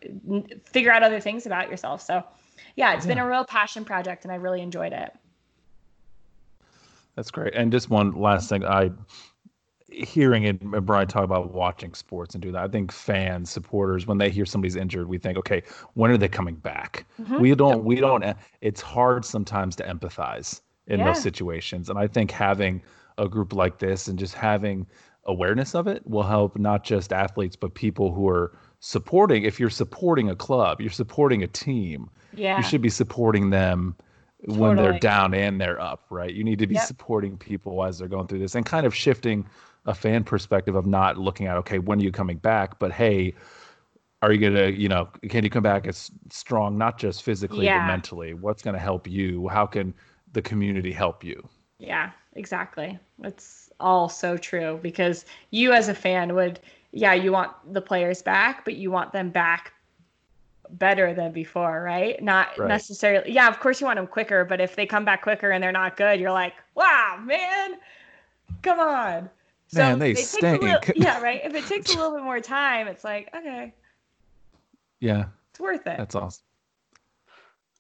figure out other things about yourself. So, yeah, it's yeah. been a real passion project and I really enjoyed it. That's great. And just one last thing, I hearing it Brian talk about watching sports and do that. I think fans, supporters, when they hear somebody's injured, we think, okay, when are they coming back? Mm-hmm. We don't, we don't. It's hard sometimes to empathize in yeah. those situations, and I think having a group like this and just having awareness of it will help not just athletes but people who are supporting. If you're supporting a club, you're supporting a team. Yeah, you should be supporting them totally. when they're down and they're up, right? You need to be yep. supporting people as they're going through this and kind of shifting a fan perspective of not looking at okay when are you coming back? But hey are you gonna you know can you come back as strong not just physically yeah. but mentally? What's gonna help you? How can the community help you? Yeah exactly. It's all so true because you as a fan would yeah you want the players back but you want them back better than before right? Not right. necessarily yeah of course you want them quicker but if they come back quicker and they're not good you're like wow man come on so Man, they stink. Little, yeah, right. If it takes a little bit more time, it's like okay. Yeah. It's worth it. That's awesome.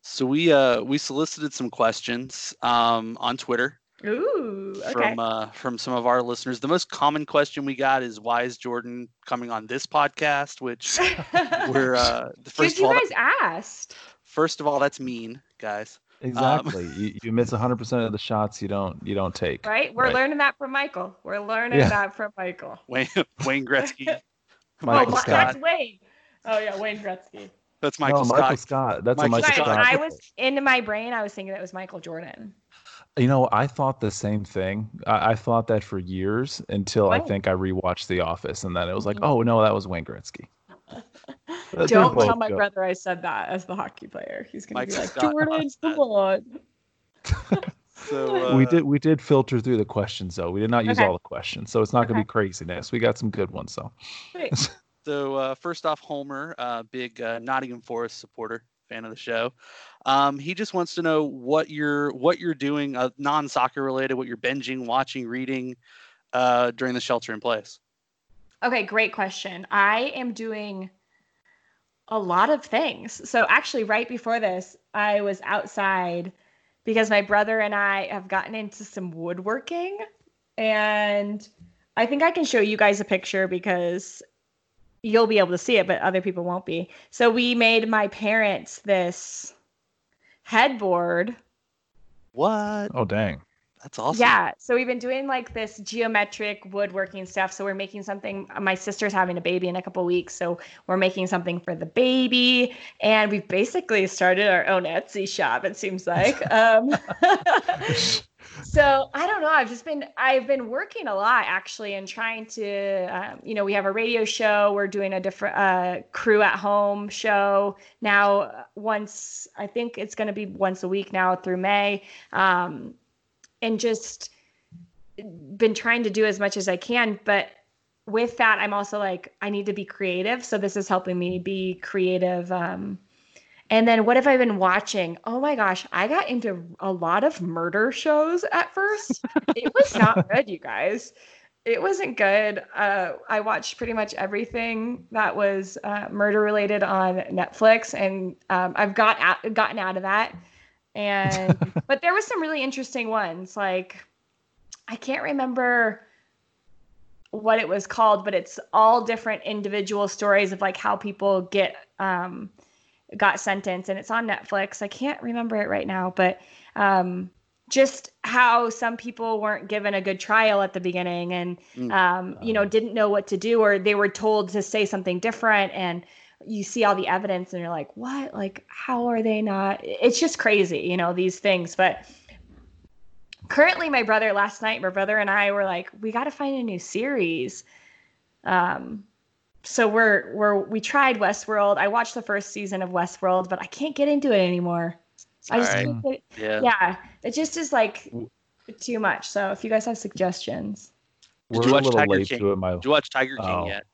So we uh we solicited some questions um on Twitter. Ooh, okay. From uh from some of our listeners. The most common question we got is why is Jordan coming on this podcast? Which we're uh the first Dude, you guys asked. First of all, that's mean, guys. Um, exactly. Um, you, you miss 100% of the shots you don't you don't take. Right? We're right. learning that from Michael. We're learning yeah. that from Michael. Wayne Wayne Gretzky. Michael oh, Scott. That's Wayne. Oh yeah, Wayne Gretzky. That's Michael no, Scott. Michael Scott. That's Michael a Michael Scott. Scott. I was into my brain. I was thinking that was Michael Jordan. You know, I thought the same thing. I, I thought that for years until I think I rewatched The Office, and then it was like, mm-hmm. oh no, that was Wayne Gretzky. They're Don't both tell my good. brother I said that as the hockey player. He's gonna Mike be like, Scott Jordan, lost come that. on. So we uh, did we did filter through the questions though. We did not use Okay. all the questions, so it's not gonna Okay. be craziness. We got some good ones though. Sweet. So uh, first off, Homer, uh, big uh, Nottingham Forest supporter, fan of the show. Um, he just wants to know what you're what you're doing, uh, non-soccer related, what you're binging, watching, reading uh, during the shelter in place. Okay, great question. I am doing a lot of things. So actually, right before this, I was outside because my brother and I have gotten into some woodworking, and I think I can show you guys a picture because you'll be able to see it, but other people won't be. So we made my parents this headboard What? Oh dang. That's awesome. Yeah. So we've been doing like this geometric woodworking stuff. So we're making something. My sister's having a baby in a couple weeks. So we're making something for the baby. And we've basically started our own Etsy shop, it seems like. Um, so I don't know. I've just been, I've been working a lot actually and trying to, um, you know, we have a radio show. We're doing a different uh, crew at home show now. uh, Once, I think it's going to be once a week now through May. Um, and just been trying to do as much as I can. But with that, I'm also like, I need to be creative. So this is helping me be creative. Um, and then what have I been watching? Oh my gosh, I got into a lot of murder shows at first. it was not good, you guys. It wasn't good. Uh, I watched pretty much everything that was uh, murder related on Netflix, and um, I've got out, gotten out of that. And but there was some really interesting ones. Like I can't remember what it was called, but it's all different individual stories of like how people get um, got sentenced, and it's on Netflix. I can't remember it right now, but um, just how some people weren't given a good trial at the beginning, and Mm. um, you know didn't know what to do, or they were told to say something different, and you see all the evidence, and you're like, what? Like, how are they not? It's just crazy, you know, these things, but currently my brother last night my brother and i were like we got to find a new series um so we're we're we tried westworld i watched the first season of westworld but i can't get into it anymore i just Alright. can't get- Yeah. yeah it just is like too much so if you guys have suggestions Did We're you a watch little Tiger late King? to it. My Did you watch Tiger King Oh. yet?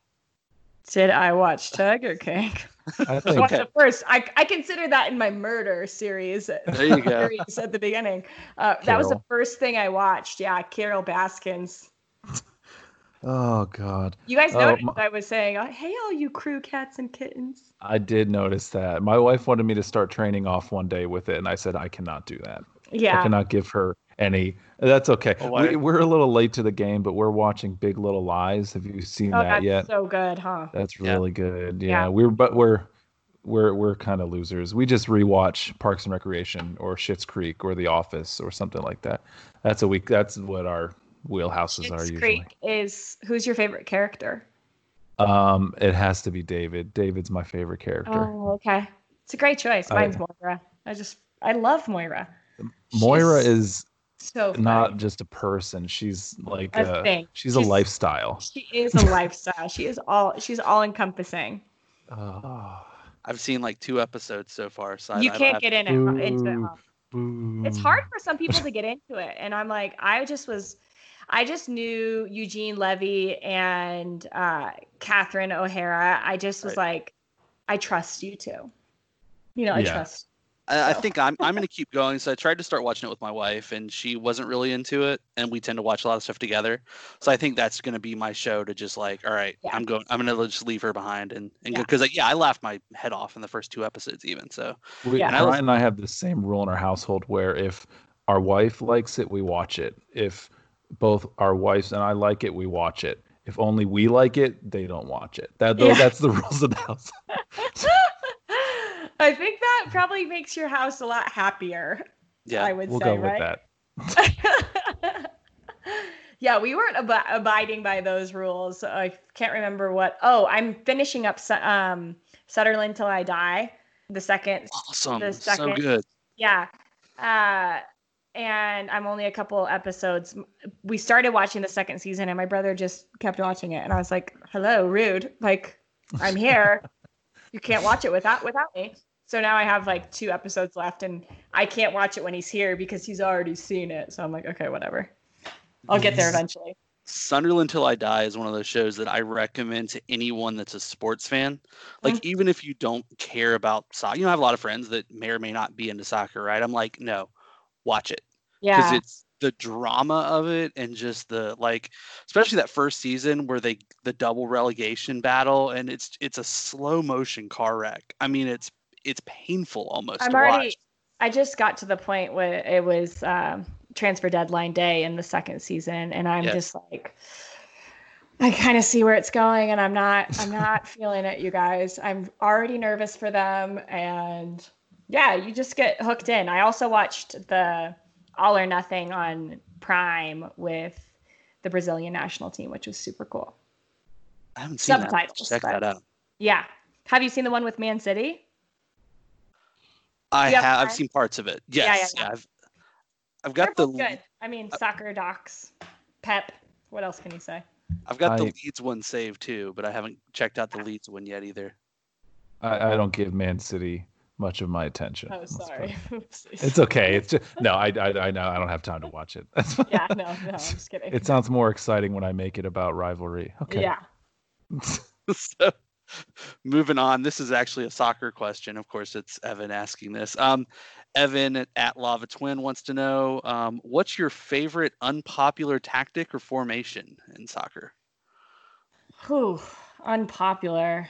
Did i watch tiger king I I think watched the first I, I consider that in my murder series There you go. series at the beginning uh, that was the first thing i watched yeah carol baskins Oh god. You guys Oh, noticed my- I was saying, oh, "Hey, all you crew cats and kittens." I did notice that. My wife wanted me to start training off one day with it, and I said I cannot do that. Yeah, I cannot give her any. That's okay. We, we're a little late to the game, but we're watching Big Little Lies. Have you seen oh, that that's yet? so good, huh? That's Yeah. really good. Yeah, Yeah. we're but we're we're we're kind of losers. We just rewatch Parks and Recreation or Schitt's Creek or The Office or something like that. That's a week. That's what our wheelhouses are Schitt's usually. Creek is who's your favorite character? Um, it has to be David. David's my favorite character. Oh, okay, it's a great choice. I- Mine's Moira. I just I love Moira. Moira she's is So not just a person. She's like A a, thing. she's a lifestyle. She is a lifestyle. She is all. She's all encompassing. Oh, I've seen like two episodes so far. So you I- can't I- get in it. Into it. Boo. huh? it's hard for some people to get into it and i'm like i just was i just knew eugene levy and uh catherine o'hara i just was like i trust you too you know i Yeah. trust I, I think I'm I'm gonna keep going. So I tried to start watching it with my wife, and she wasn't really into it. And we tend to watch a lot of stuff together. So I think that's gonna be my show to just like, all right, Yeah. I'm going. I'm gonna just leave her behind and and Yeah. because like, yeah, I laughed my head off in the first two episodes even. So We, Yeah. And I was- Brian and I have the same rule in our household where if our wife likes it, we watch it. If both our wives and I like it, we watch it. If only we like it, they don't watch it. That Yeah. that's the rules of the house. i think that probably makes your house a lot happier yeah, i would We'll say go right with that. yeah, we weren't ab- abiding by those rules. I can't remember what. Oh, I'm finishing up um, Sunderland till I die. The second, awesome, the so second- good. yeah, uh, and I'm only a couple episodes. We started watching the second season, and my brother just kept watching it, and I was like, "Hello, rude! Like, I'm here." you can't watch it without without me. So now I have like two episodes left, and I can't watch it when he's here because he's already seen it. So I'm like, okay, whatever. I'll get there eventually. Sunderland Till I Die is one of those shows that I recommend to anyone that's a sports fan. Like, mm-hmm. even if you don't care about soccer, you know, I have a lot of friends that may or may not be into soccer, right? I'm like, no, watch it. Yeah. Because it's the drama of it and just the like especially that first season where they the double relegation battle and it's it's a slow motion car wreck. I mean it's it's painful almost I'm already watch. I just got to the point where it was um, transfer deadline day in the second season and I'm yes. just like I kind of see where it's going and I'm not I'm not feeling it you guys. I'm already nervous for them and yeah, you just get hooked in. I also watched the All or Nothing on Prime with the Brazilian national team, which was super cool. I haven't seen Subtitles, that. Check that out. Yeah. Have you seen the one with Man City? I have. have I've seen parts of it. Yes. Yeah, yeah, yeah. I've, I've got the. Good. I mean, uh, soccer docs, Pep. What else can you say? I've got I, the Leeds one saved too, but I haven't checked out the Leeds one yet either. I, I don't give Man City much of my attention. Oh, sorry. it's okay. It's just no. I, I I know I don't have time to watch it. yeah, no, no. I'm just kidding. It sounds more exciting when I make it about rivalry. Okay. Yeah. so, moving on. This is actually a soccer question. Of course, it's Evan asking this. Um, Evan at Lava Twin wants to know um, what's your favorite unpopular tactic or formation in soccer? Whew, unpopular.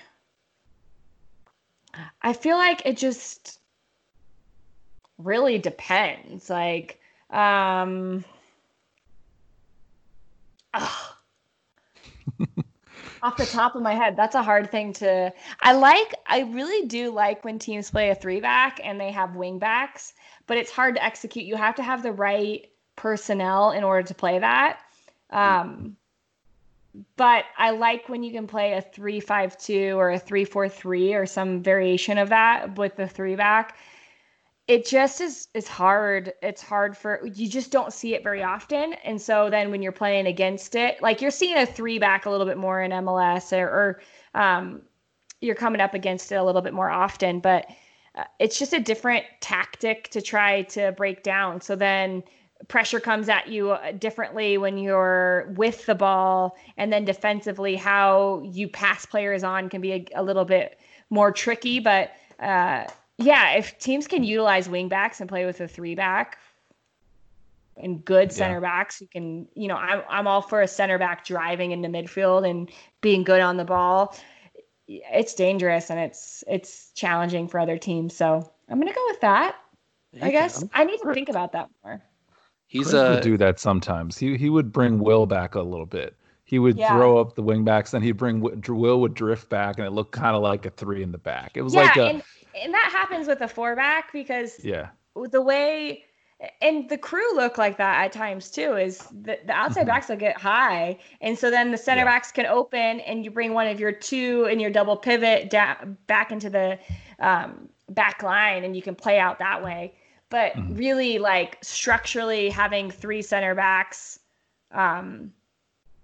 I feel like it just really depends. Like, um, off the top of my head, that's a hard thing to. I like, I really do like when teams play a three back and they have wing backs, but it's hard to execute. You have to have the right personnel in order to play that. Um, but I like when you can play a three-five-two or a three-four-three or some variation of that with the three back. It just is is hard. It's hard for you just don't see it very often. And so then when you're playing against it, like you're seeing a three back a little bit more in MLS or, or um, you're coming up against it a little bit more often, but uh, it's just a different tactic to try to break down. So then pressure comes at you uh, differently when you're with the ball and then defensively how you pass players on can be a, a little bit more tricky but uh, yeah if teams can utilize wing backs and play with a three back and good center yeah. backs who can you know I'm, I'm all for a center back driving into midfield and being good on the ball it's dangerous and it's it's challenging for other teams so i'm gonna go with that i guess i need to think about that more He's a would uh, do that sometimes. He he would bring Will back a little bit. He would yeah. throw up the wing backs, then he'd bring Will would drift back, and it looked kind of like a three in the back. It was yeah, like a, and, and that happens with a four back because yeah, the way and the crew look like that at times too is the, the outside backs will get high and so then the center yeah. backs can open and you bring one of your two and your double pivot da- back into the um, back line and you can play out that way but mm-hmm. really like structurally having three center backs um,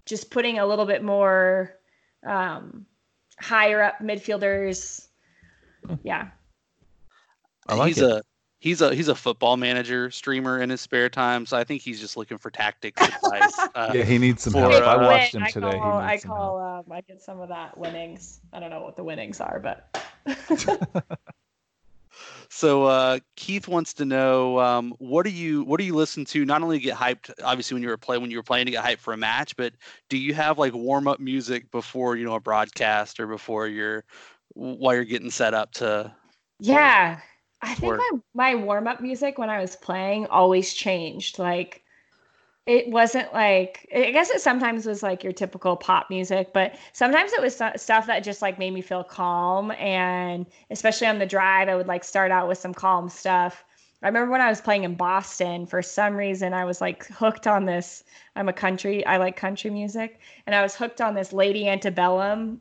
just putting a little bit more um, higher up midfielders yeah. I like he's it. a he's a he's a football manager streamer in his spare time so i think he's just looking for tactics advice uh, yeah he needs some for, help. Uh, i watched him today. Call, i call um, i get some of that winnings. I don't know what the winnings are but So uh, Keith wants to know um, what do you what do you listen to? Not only get hyped, obviously when you were playing when you were playing to get hyped for a match, but do you have like warm up music before you know a broadcast or before you're while you're getting set up to? Yeah, I think my my warm up music when I was playing always changed. Like it wasn't like i guess it sometimes was like your typical pop music but sometimes it was stuff that just like made me feel calm. And especially on the drive i would like start out with some calm stuff. I remember when i was playing in boston for some reason i was like hooked on this i'm a country i like country music. And i was hooked on this lady antebellum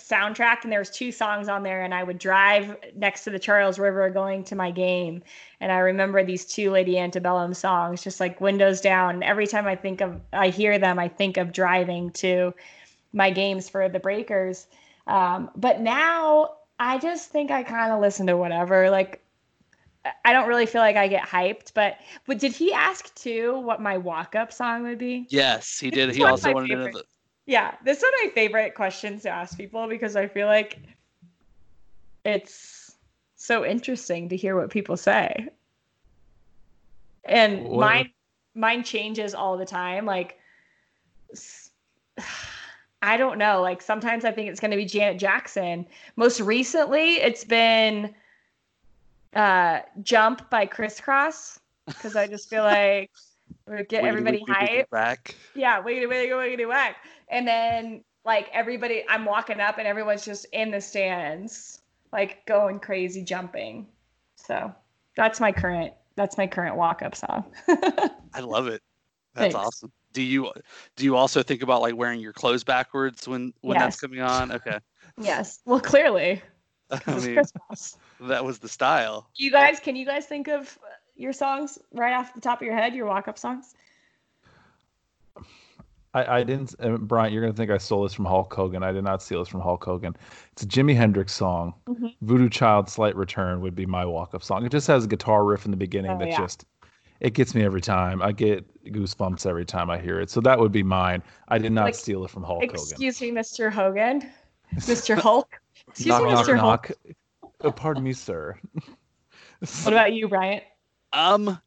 soundtrack and there was two songs on there and I would drive next to the Charles River going to my game and I remember these two Lady Antebellum songs just like windows down every time I think of I hear them I think of driving to my games for the Breakers Um, but now I just think I kind of listen to whatever. Like, I don't really feel like I get hyped. But but did he ask too what my walk up song would be? Yes, he did. He also wanted to know Yeah, this is one of my favorite questions to ask people because I feel like it's so interesting to hear what people say. And What- mine mine changes all the time. Like I don't know. Like sometimes I think it's going to be Janet Jackson. Most recently, it's been uh Jump by Kris Kross because I just feel like we get Wiggity, everybody hyped back. yeah, wiggity wiggity wiggity whack. And then like everybody, I'm walking up and everyone's just in the stands, like going crazy, jumping. So that's my current. That's my current walk up song. I love it. That's Thanks. awesome. Do you do you also think about like wearing your clothes backwards when when that's coming on? Okay. yes. Well, clearly, I mean, Kris Kross. that was the style. You guys, can you guys think of your songs right off the top of your head? Your walk up songs? I, I didn't, uh, Brian. You're gonna think I stole this from Hulk Hogan. I did not steal this from Hulk Hogan. It's a Jimi Hendrix song. Mhm. Voodoo Child "Slight Return" would be my walk-up song. It just has a guitar riff in the beginning Oh, that yeah. just it gets me every time. I get goosebumps every time I hear it. So that would be mine. I did not Like, steal it from Hulk Hogan. Excuse me, Mr. Hogan, Mr. Hulk. Excuse knock, me, knock, Mr. Hulk. knock. Oh, pardon me, sir. What about you, Bryant? Um,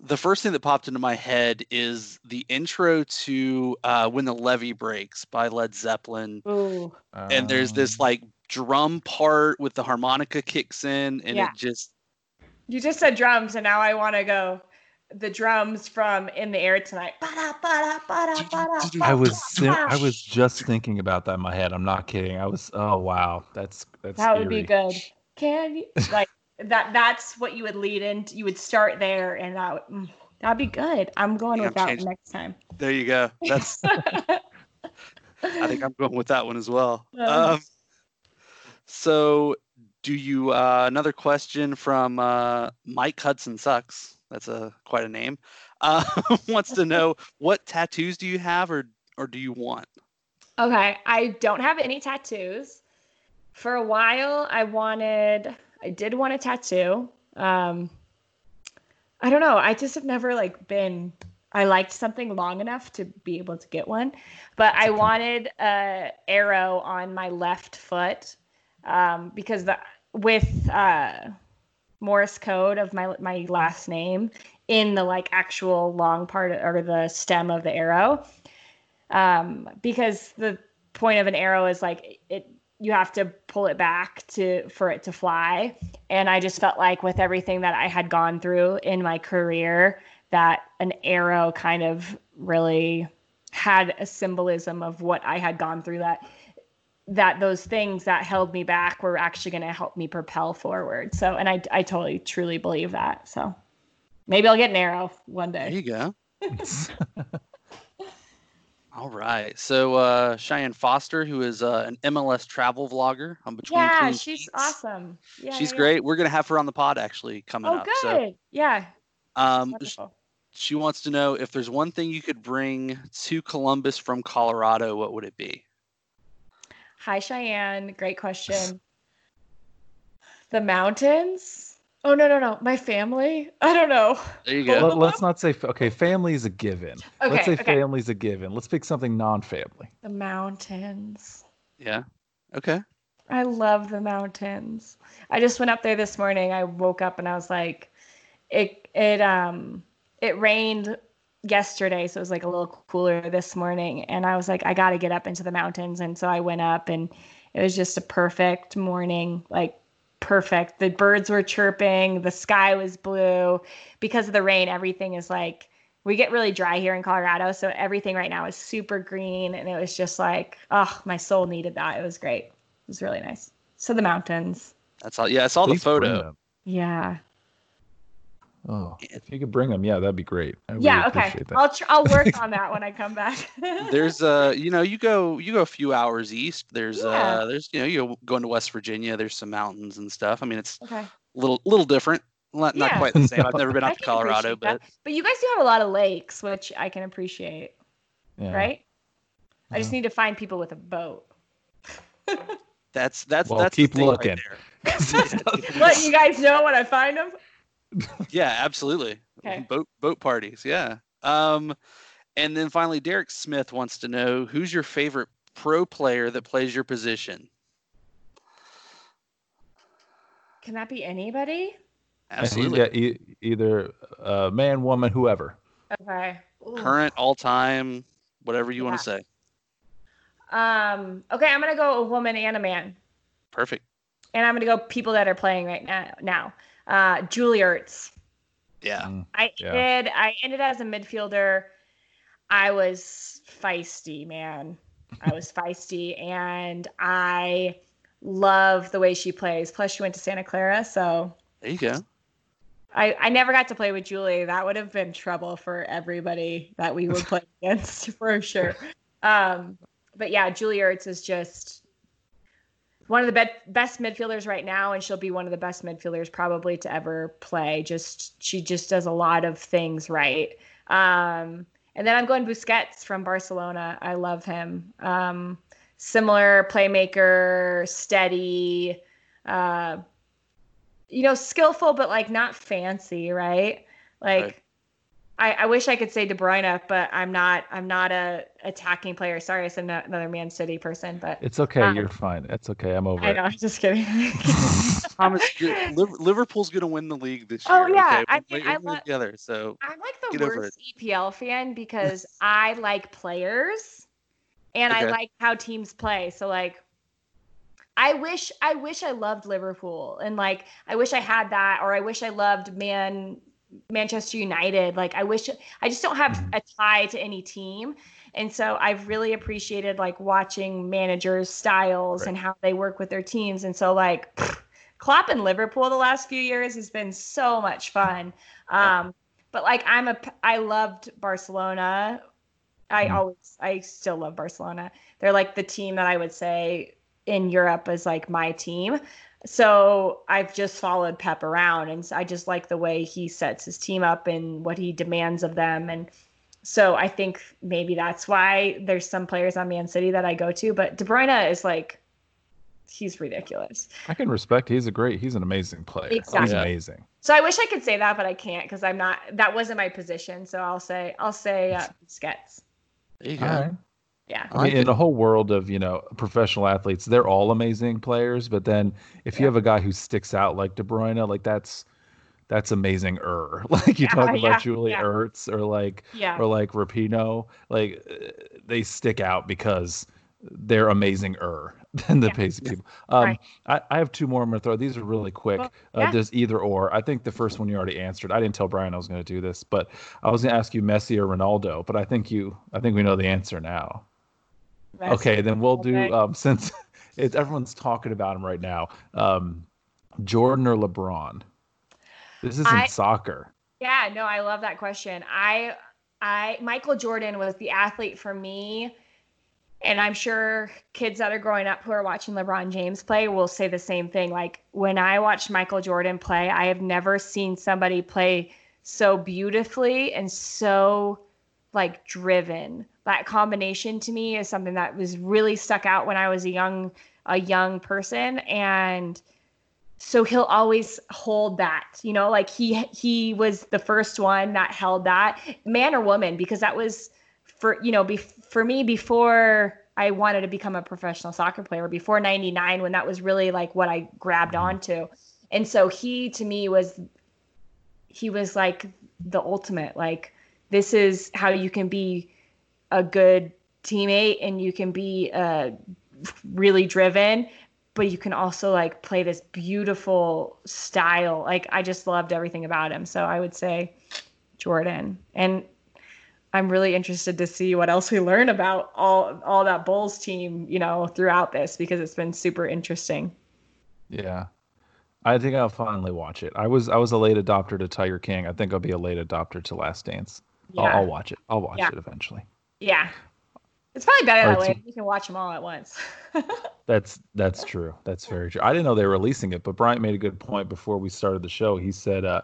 the first thing that popped into my head is the intro to uh, "When the Levee Breaks" by Led Zeppelin, Ooh, and there's this Um, like drum part with the harmonica kicks in, and Yeah. it just you just said drums, and now I want to go. The drums from "In the Air Tonight." Ba-da, ba-da, ba-da, ba-da, I was I was just thinking about that in my head. I'm not kidding. I was oh wow, that's that's That would be good. Can you like that? That's what you would lead into. You would start there, and that would, mm, that'd be good. I'm going Yeah, with that change- next time. there you go. That's I think I'm going with that one as well. Um, so, do you? Uh, another question from uh, Mike Hudson sucks. That's a quite a name. Uh, wants to know what tattoos do you have, or or do you want? Okay, I don't have any tattoos. For a while, I wanted, I did want a tattoo. Um, I don't know. I just have never like been. I liked something long enough to be able to get one, but I wanted a arrow on my left foot um, because the with uh, Morse code of my my last name in the like actual long part or the stem of the arrow um, because the point of an arrow is like it you have to pull it back to for it to fly. And i just felt like with everything that i had gone through in my career that an arrow kind of really had a symbolism of what i had gone through that that those things that held me back were actually going to help me propel forward. So and i i totally truly believe that. So maybe i'll get an arrow one day. There day you go. All right. So uh, Cheyenne Foster, who is uh, an MLS travel vlogger on Between yeah she's awesome yeah she's yeah, great. We're gonna have her on the pod actually coming Oh, up. good. So yeah. um, sh- she wants to know if there's one thing you could bring to Columbus from Colorado, what would it be? Hi, Cheyenne. Great question. The mountains? Oh, no, no, no. My family? I don't know. There you Well, go. Let, us not say okay. Family is a given. Okay, let's say okay. family's a given. Let's pick something non-family. The mountains. Yeah. Okay. I love the mountains. I just went up there this morning. I woke up and I was like, it, it, um, it rained yesterday. So it was like a little cooler this morning. And I was like, I got to get up into the mountains. And so I went up and it was just a perfect morning, like perfect. The birds were chirping, the sky was blue. Because of the rain, everything is like, we get really dry here in Colorado. So everything right now is super green. And it was just like, oh, my soul needed that. It was great. It was really nice. So the mountains. That's all. Yeah, I saw the Please bring photo. Yeah. Oh, if you could bring them, yeah, that'd be great. I really yeah. Okay. that. I'll tr- I'll work on that when I come back. There's uh, you know, you go you go a few hours east. There's Yeah. uh, there's you know, you go going to West Virginia. There's some mountains and stuff. I mean, it's okay. a little little different. Not, not quite the same. I've never been I out to Colorado, but that. But you guys do have a lot of lakes, which I can appreciate, Yeah. right? I just need to find people with a boat. That's that's Well, that's the keep thing right looking. there. Let you guys know when I find them. Yeah, absolutely. Okay. Boat boat parties, yeah. Um, and then finally, Derek Smith wants to know who's your favorite pro player that plays your position. Can that be anybody? Absolutely. Yeah, e- either uh, man, woman, whoever. Okay. Ooh. Current, all time, whatever you want to say. Um. Okay, I'm gonna go a woman and a man, Perfect. and I'm gonna go people that are playing right now. Now, uh, Julie Ertz. Yeah. Mm. I Yeah. ended. I ended as a midfielder. I was feisty, man. I was feisty, and I love the way she plays. Plus, she went to Santa Clara, so There you go. I, I never got to play with Julie. That would have been trouble for everybody that we would play against for sure. Um, but yeah, Julie Ertz is just one of the be- best midfielders right now, and she'll be one of the best midfielders probably to ever play. Just she just does a lot of things right. Um, and then I'm going Busquets from Barcelona. I love him. Um, similar playmaker, steady. Uh, you know, skillful, but like not fancy, right? Like, Right. I, I wish I could say De Bruyne, but I'm not. I'm not a attacking player. Sorry, I said no- another Man City person, but It's okay. Um, you're fine. It's okay. I'm over I it. know. I'm just kidding. Thomas, good- Liv- Liverpool's going to win the league this year. Oh, yeah, okay? I We're mean, I in it lo- together. So I'm like the Get worst EPL fan because I like players and I like how teams play. So like I wish I wish I loved Liverpool and like I wish I had that or I wish I loved Man Manchester United. Like I wish I just don't have Mhm. a tie to any team. And so I've really appreciated like watching managers' styles Right. and how they work with their teams. And so like Klopp in Liverpool the last few years has been so much fun. Um, but like I'm a I loved Barcelona. I Mhm. always I still love Barcelona. They're like the team that I would say in Europe is like my team. So I've just followed Pep around and I just like the way he sets his team up and what he demands of them and so I think maybe that's why there's some players on Man City that I go to, but De Bruyne is like he's ridiculous. I can respect. He's a great. He's an amazing player. He's Exactly. amazing. So I wish I could say that, but I can't because I'm not. That wasn't my position. So I'll say I'll say uh, Busquets. there you go. All right. Yeah. I I mean, in it. the whole world of you know professional athletes, they're all amazing players. But then if you have a guy who sticks out like De Bruyne, like that's that's amazing. Er, like you Yeah, talk about yeah, Julie yeah. Ertz or like Yeah. or like Rapinoe, like uh, they stick out because they're amazing. Er than the Yeah. basic people. Um, Right. I, I have two more I'm gonna throw. These are really quick. Well, Uh, yeah. there's either or. I think the first one you already answered. I didn't tell Brian I was going to do this, but I was going to ask you Messi or Ronaldo. But I think you, I think we know the answer now. Okay, then we'll do Okay. um, since it's everyone's talking about him right now. Um, Jordan or LeBron? This isn't soccer. Yeah, no, I love that question. I I Michael Jordan was the athlete for me. And I'm sure kids that are growing up who are watching LeBron James play will say the same thing. Like when I watched Michael Jordan play, I have never seen somebody play so beautifully and so like driven. That combination to me is something that was really stuck out when I was a young a young person. And so he'll always hold that you know like he he was the first one that held that man or woman because that was for you know be, for me before i wanted to become a professional soccer player before 99 when that was really like what i grabbed mm-hmm. onto. And so he to me was he was like the ultimate like this is how you can be a good teammate and you can be uh, really driven but you can also like play this beautiful style. Like I just loved everything about him. So I would say Jordan. And I'm really interested to see what else we learn about all all that Bulls team, you know, throughout this because it's been super interesting. Yeah, I think I'll finally watch it. I was I was a late adopter to Tiger King. I think I'll be a late adopter to Last Dance. I'll, Yeah. I'll watch it. I'll watch Yeah. it eventually. Yeah. It's probably better that way. You can watch them all at once. That's that's true. That's very true. I didn't know they were releasing it, but Bryant made a good point before we started the show. He said uh,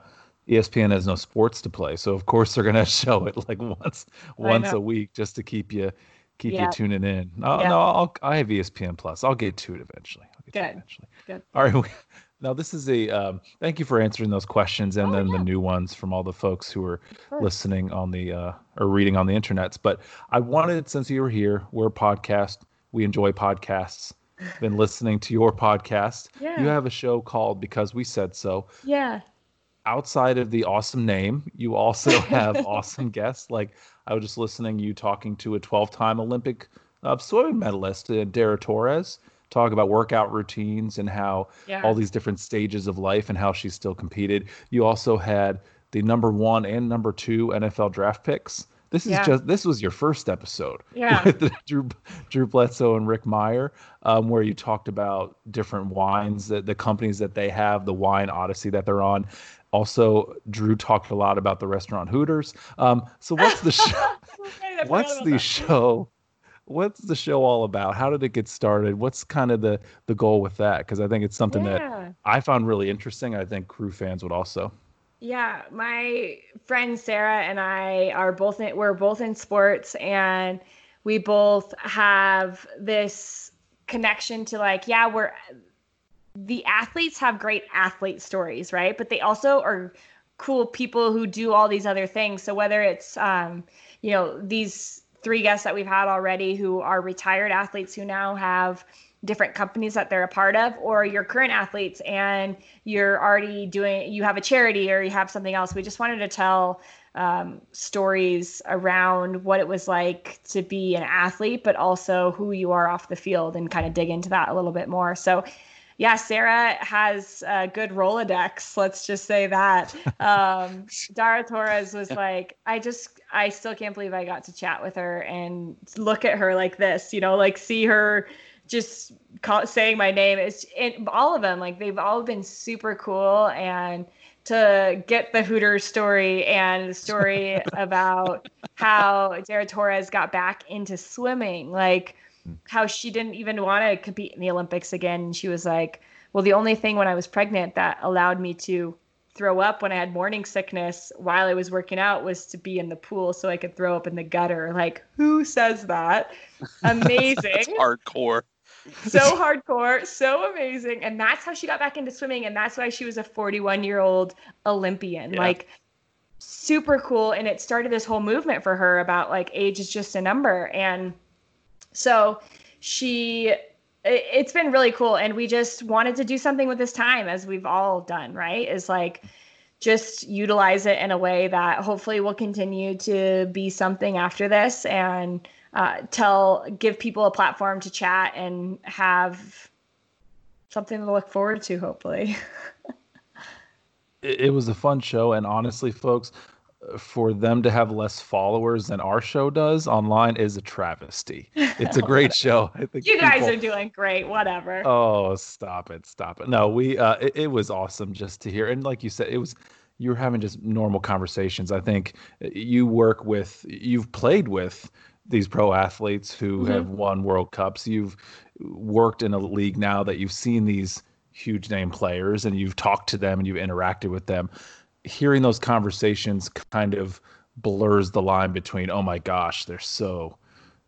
ESPN has no sports to play, so of course they're gonna show it like once once a week just to keep you keep Yeah. you tuning in. No, Yeah. no, I'll, I have ESPN Plus. I'll get to it eventually. I'll get to it Good. eventually. Good. All right. we- Now this is a um, thank you for answering those questions and Oh, then the new ones from all the folks who are listening on the uh, or reading on the internets. But I wanted since you were here, we're a podcast. We enjoy podcasts. Been listening to your podcast. Yeah. You have a show called Because We Said So Yeah. outside of the awesome name, you also have awesome guests. Like I was just listening you talking to a 12-time Olympic uh, swimming medalist, uh, Dara Torres, talk about workout routines and how Yeah. all these different stages of life and how she still competed. You also had the number one and number two NFL draft picks. This is Yeah. just this was your first episode Yeah. with Drew Drew Bledsoe and Rick Mirer, um, where you talked about different wines that the companies that they have, the wine odyssey that they're on. Also, Drew talked a lot about the restaurant Hooters. Um, so what's the show? What's the that. show? What's the show all about? How did it get started? What's kind of the the goal with that? Because I think it's something that I found really interesting. I think crew fans would also. Yeah, my friend Sarah and I are both in, we're both in sports and we both have this connection to like yeah, we're the athletes have great athlete stories, right? But they also are cool people who do all these other things. So whether it's um, you know, these three guests that we've had already who are retired athletes who now have different companies that they're a part of or your current athletes and you're already doing you have a charity or you have something else. We just wanted to tell um, stories around what it was like to be an athlete but also who you are off the field and kind of dig into that a little bit more. So yeah sarah has a good rolodex let's just say that um, dara torres was like i just i still can't believe i got to chat with her and look at her like this you know like see her just call, saying my name. It's it, all of them. Like they've all been super cool, and to get the Hooters story and the story about how Dara Torres got back into swimming, like how she didn't even want to compete in the Olympics again. And she was like, "Well, the only thing when I was pregnant that allowed me to." throw up when I had morning sickness while I was working out was to be in the pool so I could throw up in the gutter. Like, who says that? Amazing hardcore. so hardcore, so amazing. And that's how she got back into swimming. And that's why she was a 41 year old Olympian. Yeah. Like, super cool. And it started this whole movement for her about like age is just a number. And so she, it- it's been really cool. And we just wanted to do something with this time, as we've all done, right? Is like, just utilize it in a way that hopefully will continue to be something after this and uh, tell give people a platform to chat and have something to look forward to hopefully it, it was a fun show and honestly folks for them to have less followers than our show does online is a travesty. It's a great show. I think you guys people- are doing great whatever. Oh stop it stop it. No we uh it, it was awesome just to hear and like you said it was you were having just normal conversations. I think you work with you've played with these pro athletes who Mhm. have won world cups. You've worked in a league now that you've seen these huge name players and you've talked to them and you've interacted with them hearing those conversations kind of blurs the line between oh my gosh they're so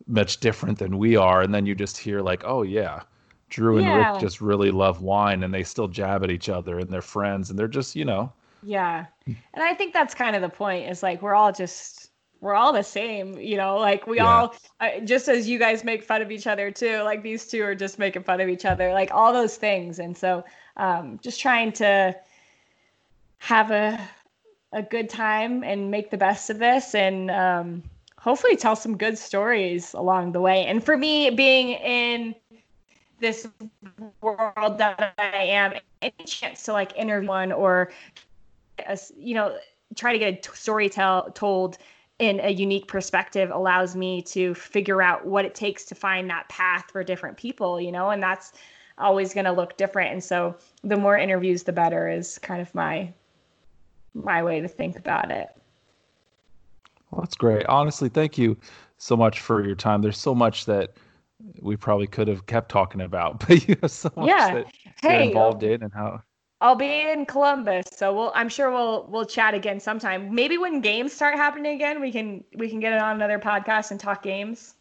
much different than we are. And then you just hear like oh yeah drew and Yeah. rick just really love wine and they still jab at each other and they're friends and they're just you know. Yeah. And i think that's kind of the point is like we're all just we're all the same you know? Like we Yeah. all uh, just as you guys make fun of each other too like these two are just making fun of each other like all those things. And so um just trying to have a a good time and make the best of this and um hopefully tell some good stories along the way and for me being in this world that I am, any chance to like interview one or, a you know, try to get a t- story tell, told in a unique perspective allows me to figure out what it takes to find that path for different people, you know, and that's always going to look different. And so the more interviews, the better is kind of my my way to think about it. well, that's great honestly thank you so much for your time there's so much that we probably could have kept talking about but you have so much Yeah. that you're Hey, involved in and how I'll be in Columbus, so we'll. I'm sure we'll we'll chat again sometime. Maybe when games start happening again, we can we can get it on another podcast and talk games.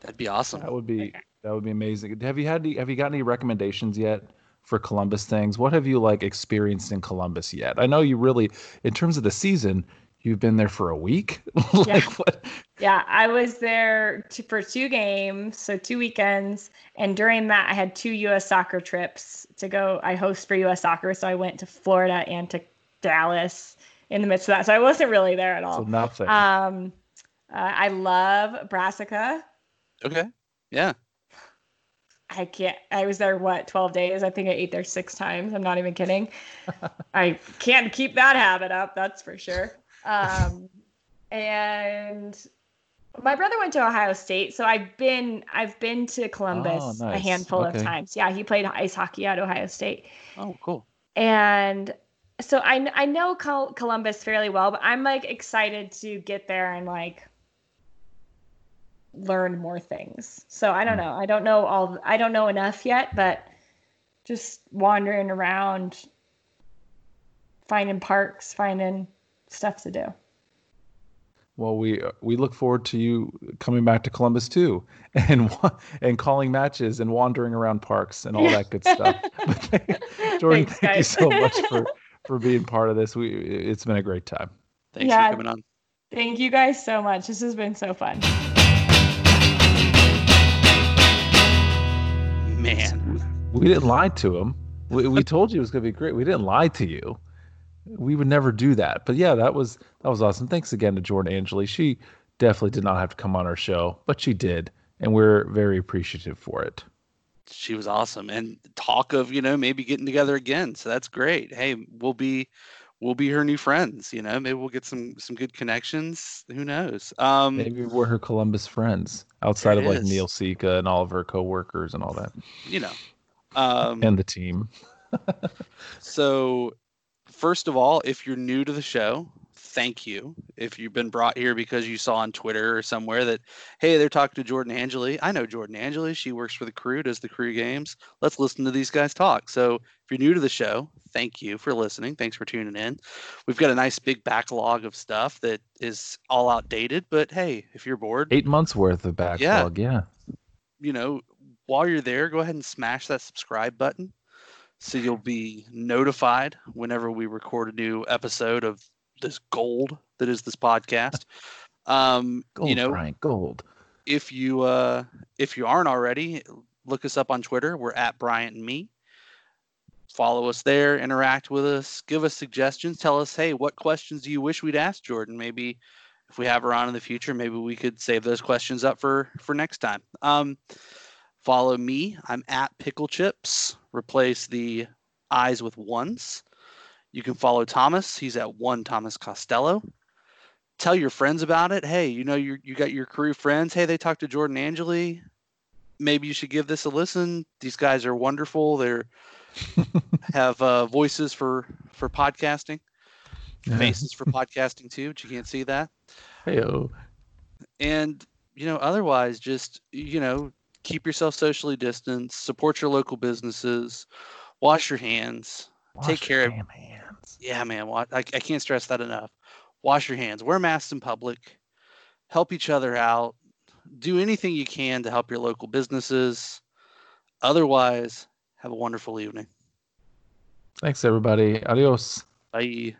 That'd be awesome. That would be that would be amazing. Have you had any, have you got any recommendations yet for Columbus things? What have you like experienced in Columbus yet? I know you really in terms of the season, you've been there for a week. like Yeah. what? Yeah, I was there to, for two games, so two weekends, and during that, I had two U.S. soccer trips to go. I host for U.S. soccer, so I went to Florida and to Dallas in the midst of that. So I wasn't really there at So all. nothing. Um, uh, I love Brassica. Okay. Yeah. I can't. I was there what twelve days. I think I ate there six times. I'm not even kidding. I can't keep that habit up. That's for sure. Um, and my brother went to Ohio State, so I've been I've been to Columbus Oh, a handful Okay. of times. Yeah, he played ice hockey at Ohio State, Oh, cool. and so I I know Col- Columbus fairly well, but I'm like excited to get there and like learn more things. So I don't hmm. know. I don't know all. I don't know enough yet, but just wandering around, finding parks, finding stuff to do. Well, we uh, we look forward to you coming back to Columbus too, and and calling matches and wandering around parks and all that good stuff. Jordan, Thanks, thank you so much for for being part of this. We it's been a great time. Thanks Yeah. for coming on. Thank you guys so much. This has been so fun. Man. We didn't lie to him. We, we told you it was going to be great. We didn't lie to you. We would never do that. But yeah, that was that was awesome. Thanks again to Jordan Angeli. She definitely did not have to come on our show, but she did, and we're very appreciative for it. She was awesome. And talk of, you know, maybe getting together again. So that's great. Hey, we'll be we'll be her new friends, you know. Maybe we'll get some some good connections. Who knows? Um Maybe we're her Columbus friends outside of like is. Neil Sika and all of her coworkers and all that, you know. Um and the team. So, first of all, if you're new to the show, thank you. If you've been brought here because you saw on Twitter or somewhere that, hey, they're talking to Jordan Angeli. I know Jordan Angeli. She works for the crew, does the crew games. Let's listen to these guys talk. So, if you're new to the show, thank you for listening. Thanks for tuning in. We've got a nice big backlog of stuff that is all outdated, but hey, if you're bored, Eight months worth of backlog. Yeah. you know, while you're there, go ahead and smash that subscribe button so you'll be notified whenever we record a new episode of this gold that is this podcast. Um, Gold, you know, Brian, gold. if you uh if you aren't already, look us up on Twitter. We're at Bryant and me. Follow us there, interact with us, give us suggestions, tell us, hey, what questions do you wish we'd ask Jordan? Maybe if we have her on in the future, maybe we could save those questions up for for next time. Um follow me. I'm at Pickle Chips. Replace the eyes with ones. You can follow Thomas. He's at one Thomas Costello tell your friends about it. Hey, you know you you got your crew friends. Hey, they talked to Jordan Angeli. Maybe you should give this a listen. These guys are wonderful. They're have uh, voices for for podcasting, faces for podcasting too. But you can't see that. Heyo. And you know, otherwise, just you know, keep yourself socially distanced. Support your local businesses. Wash your hands. Wash Take care of-. Yeah, man. I, I can't stress that enough. Wash your hands. Wear masks in public. Help each other out. Do anything you can to help your local businesses. Otherwise, have a wonderful evening. Thanks, everybody. Adios. Bye.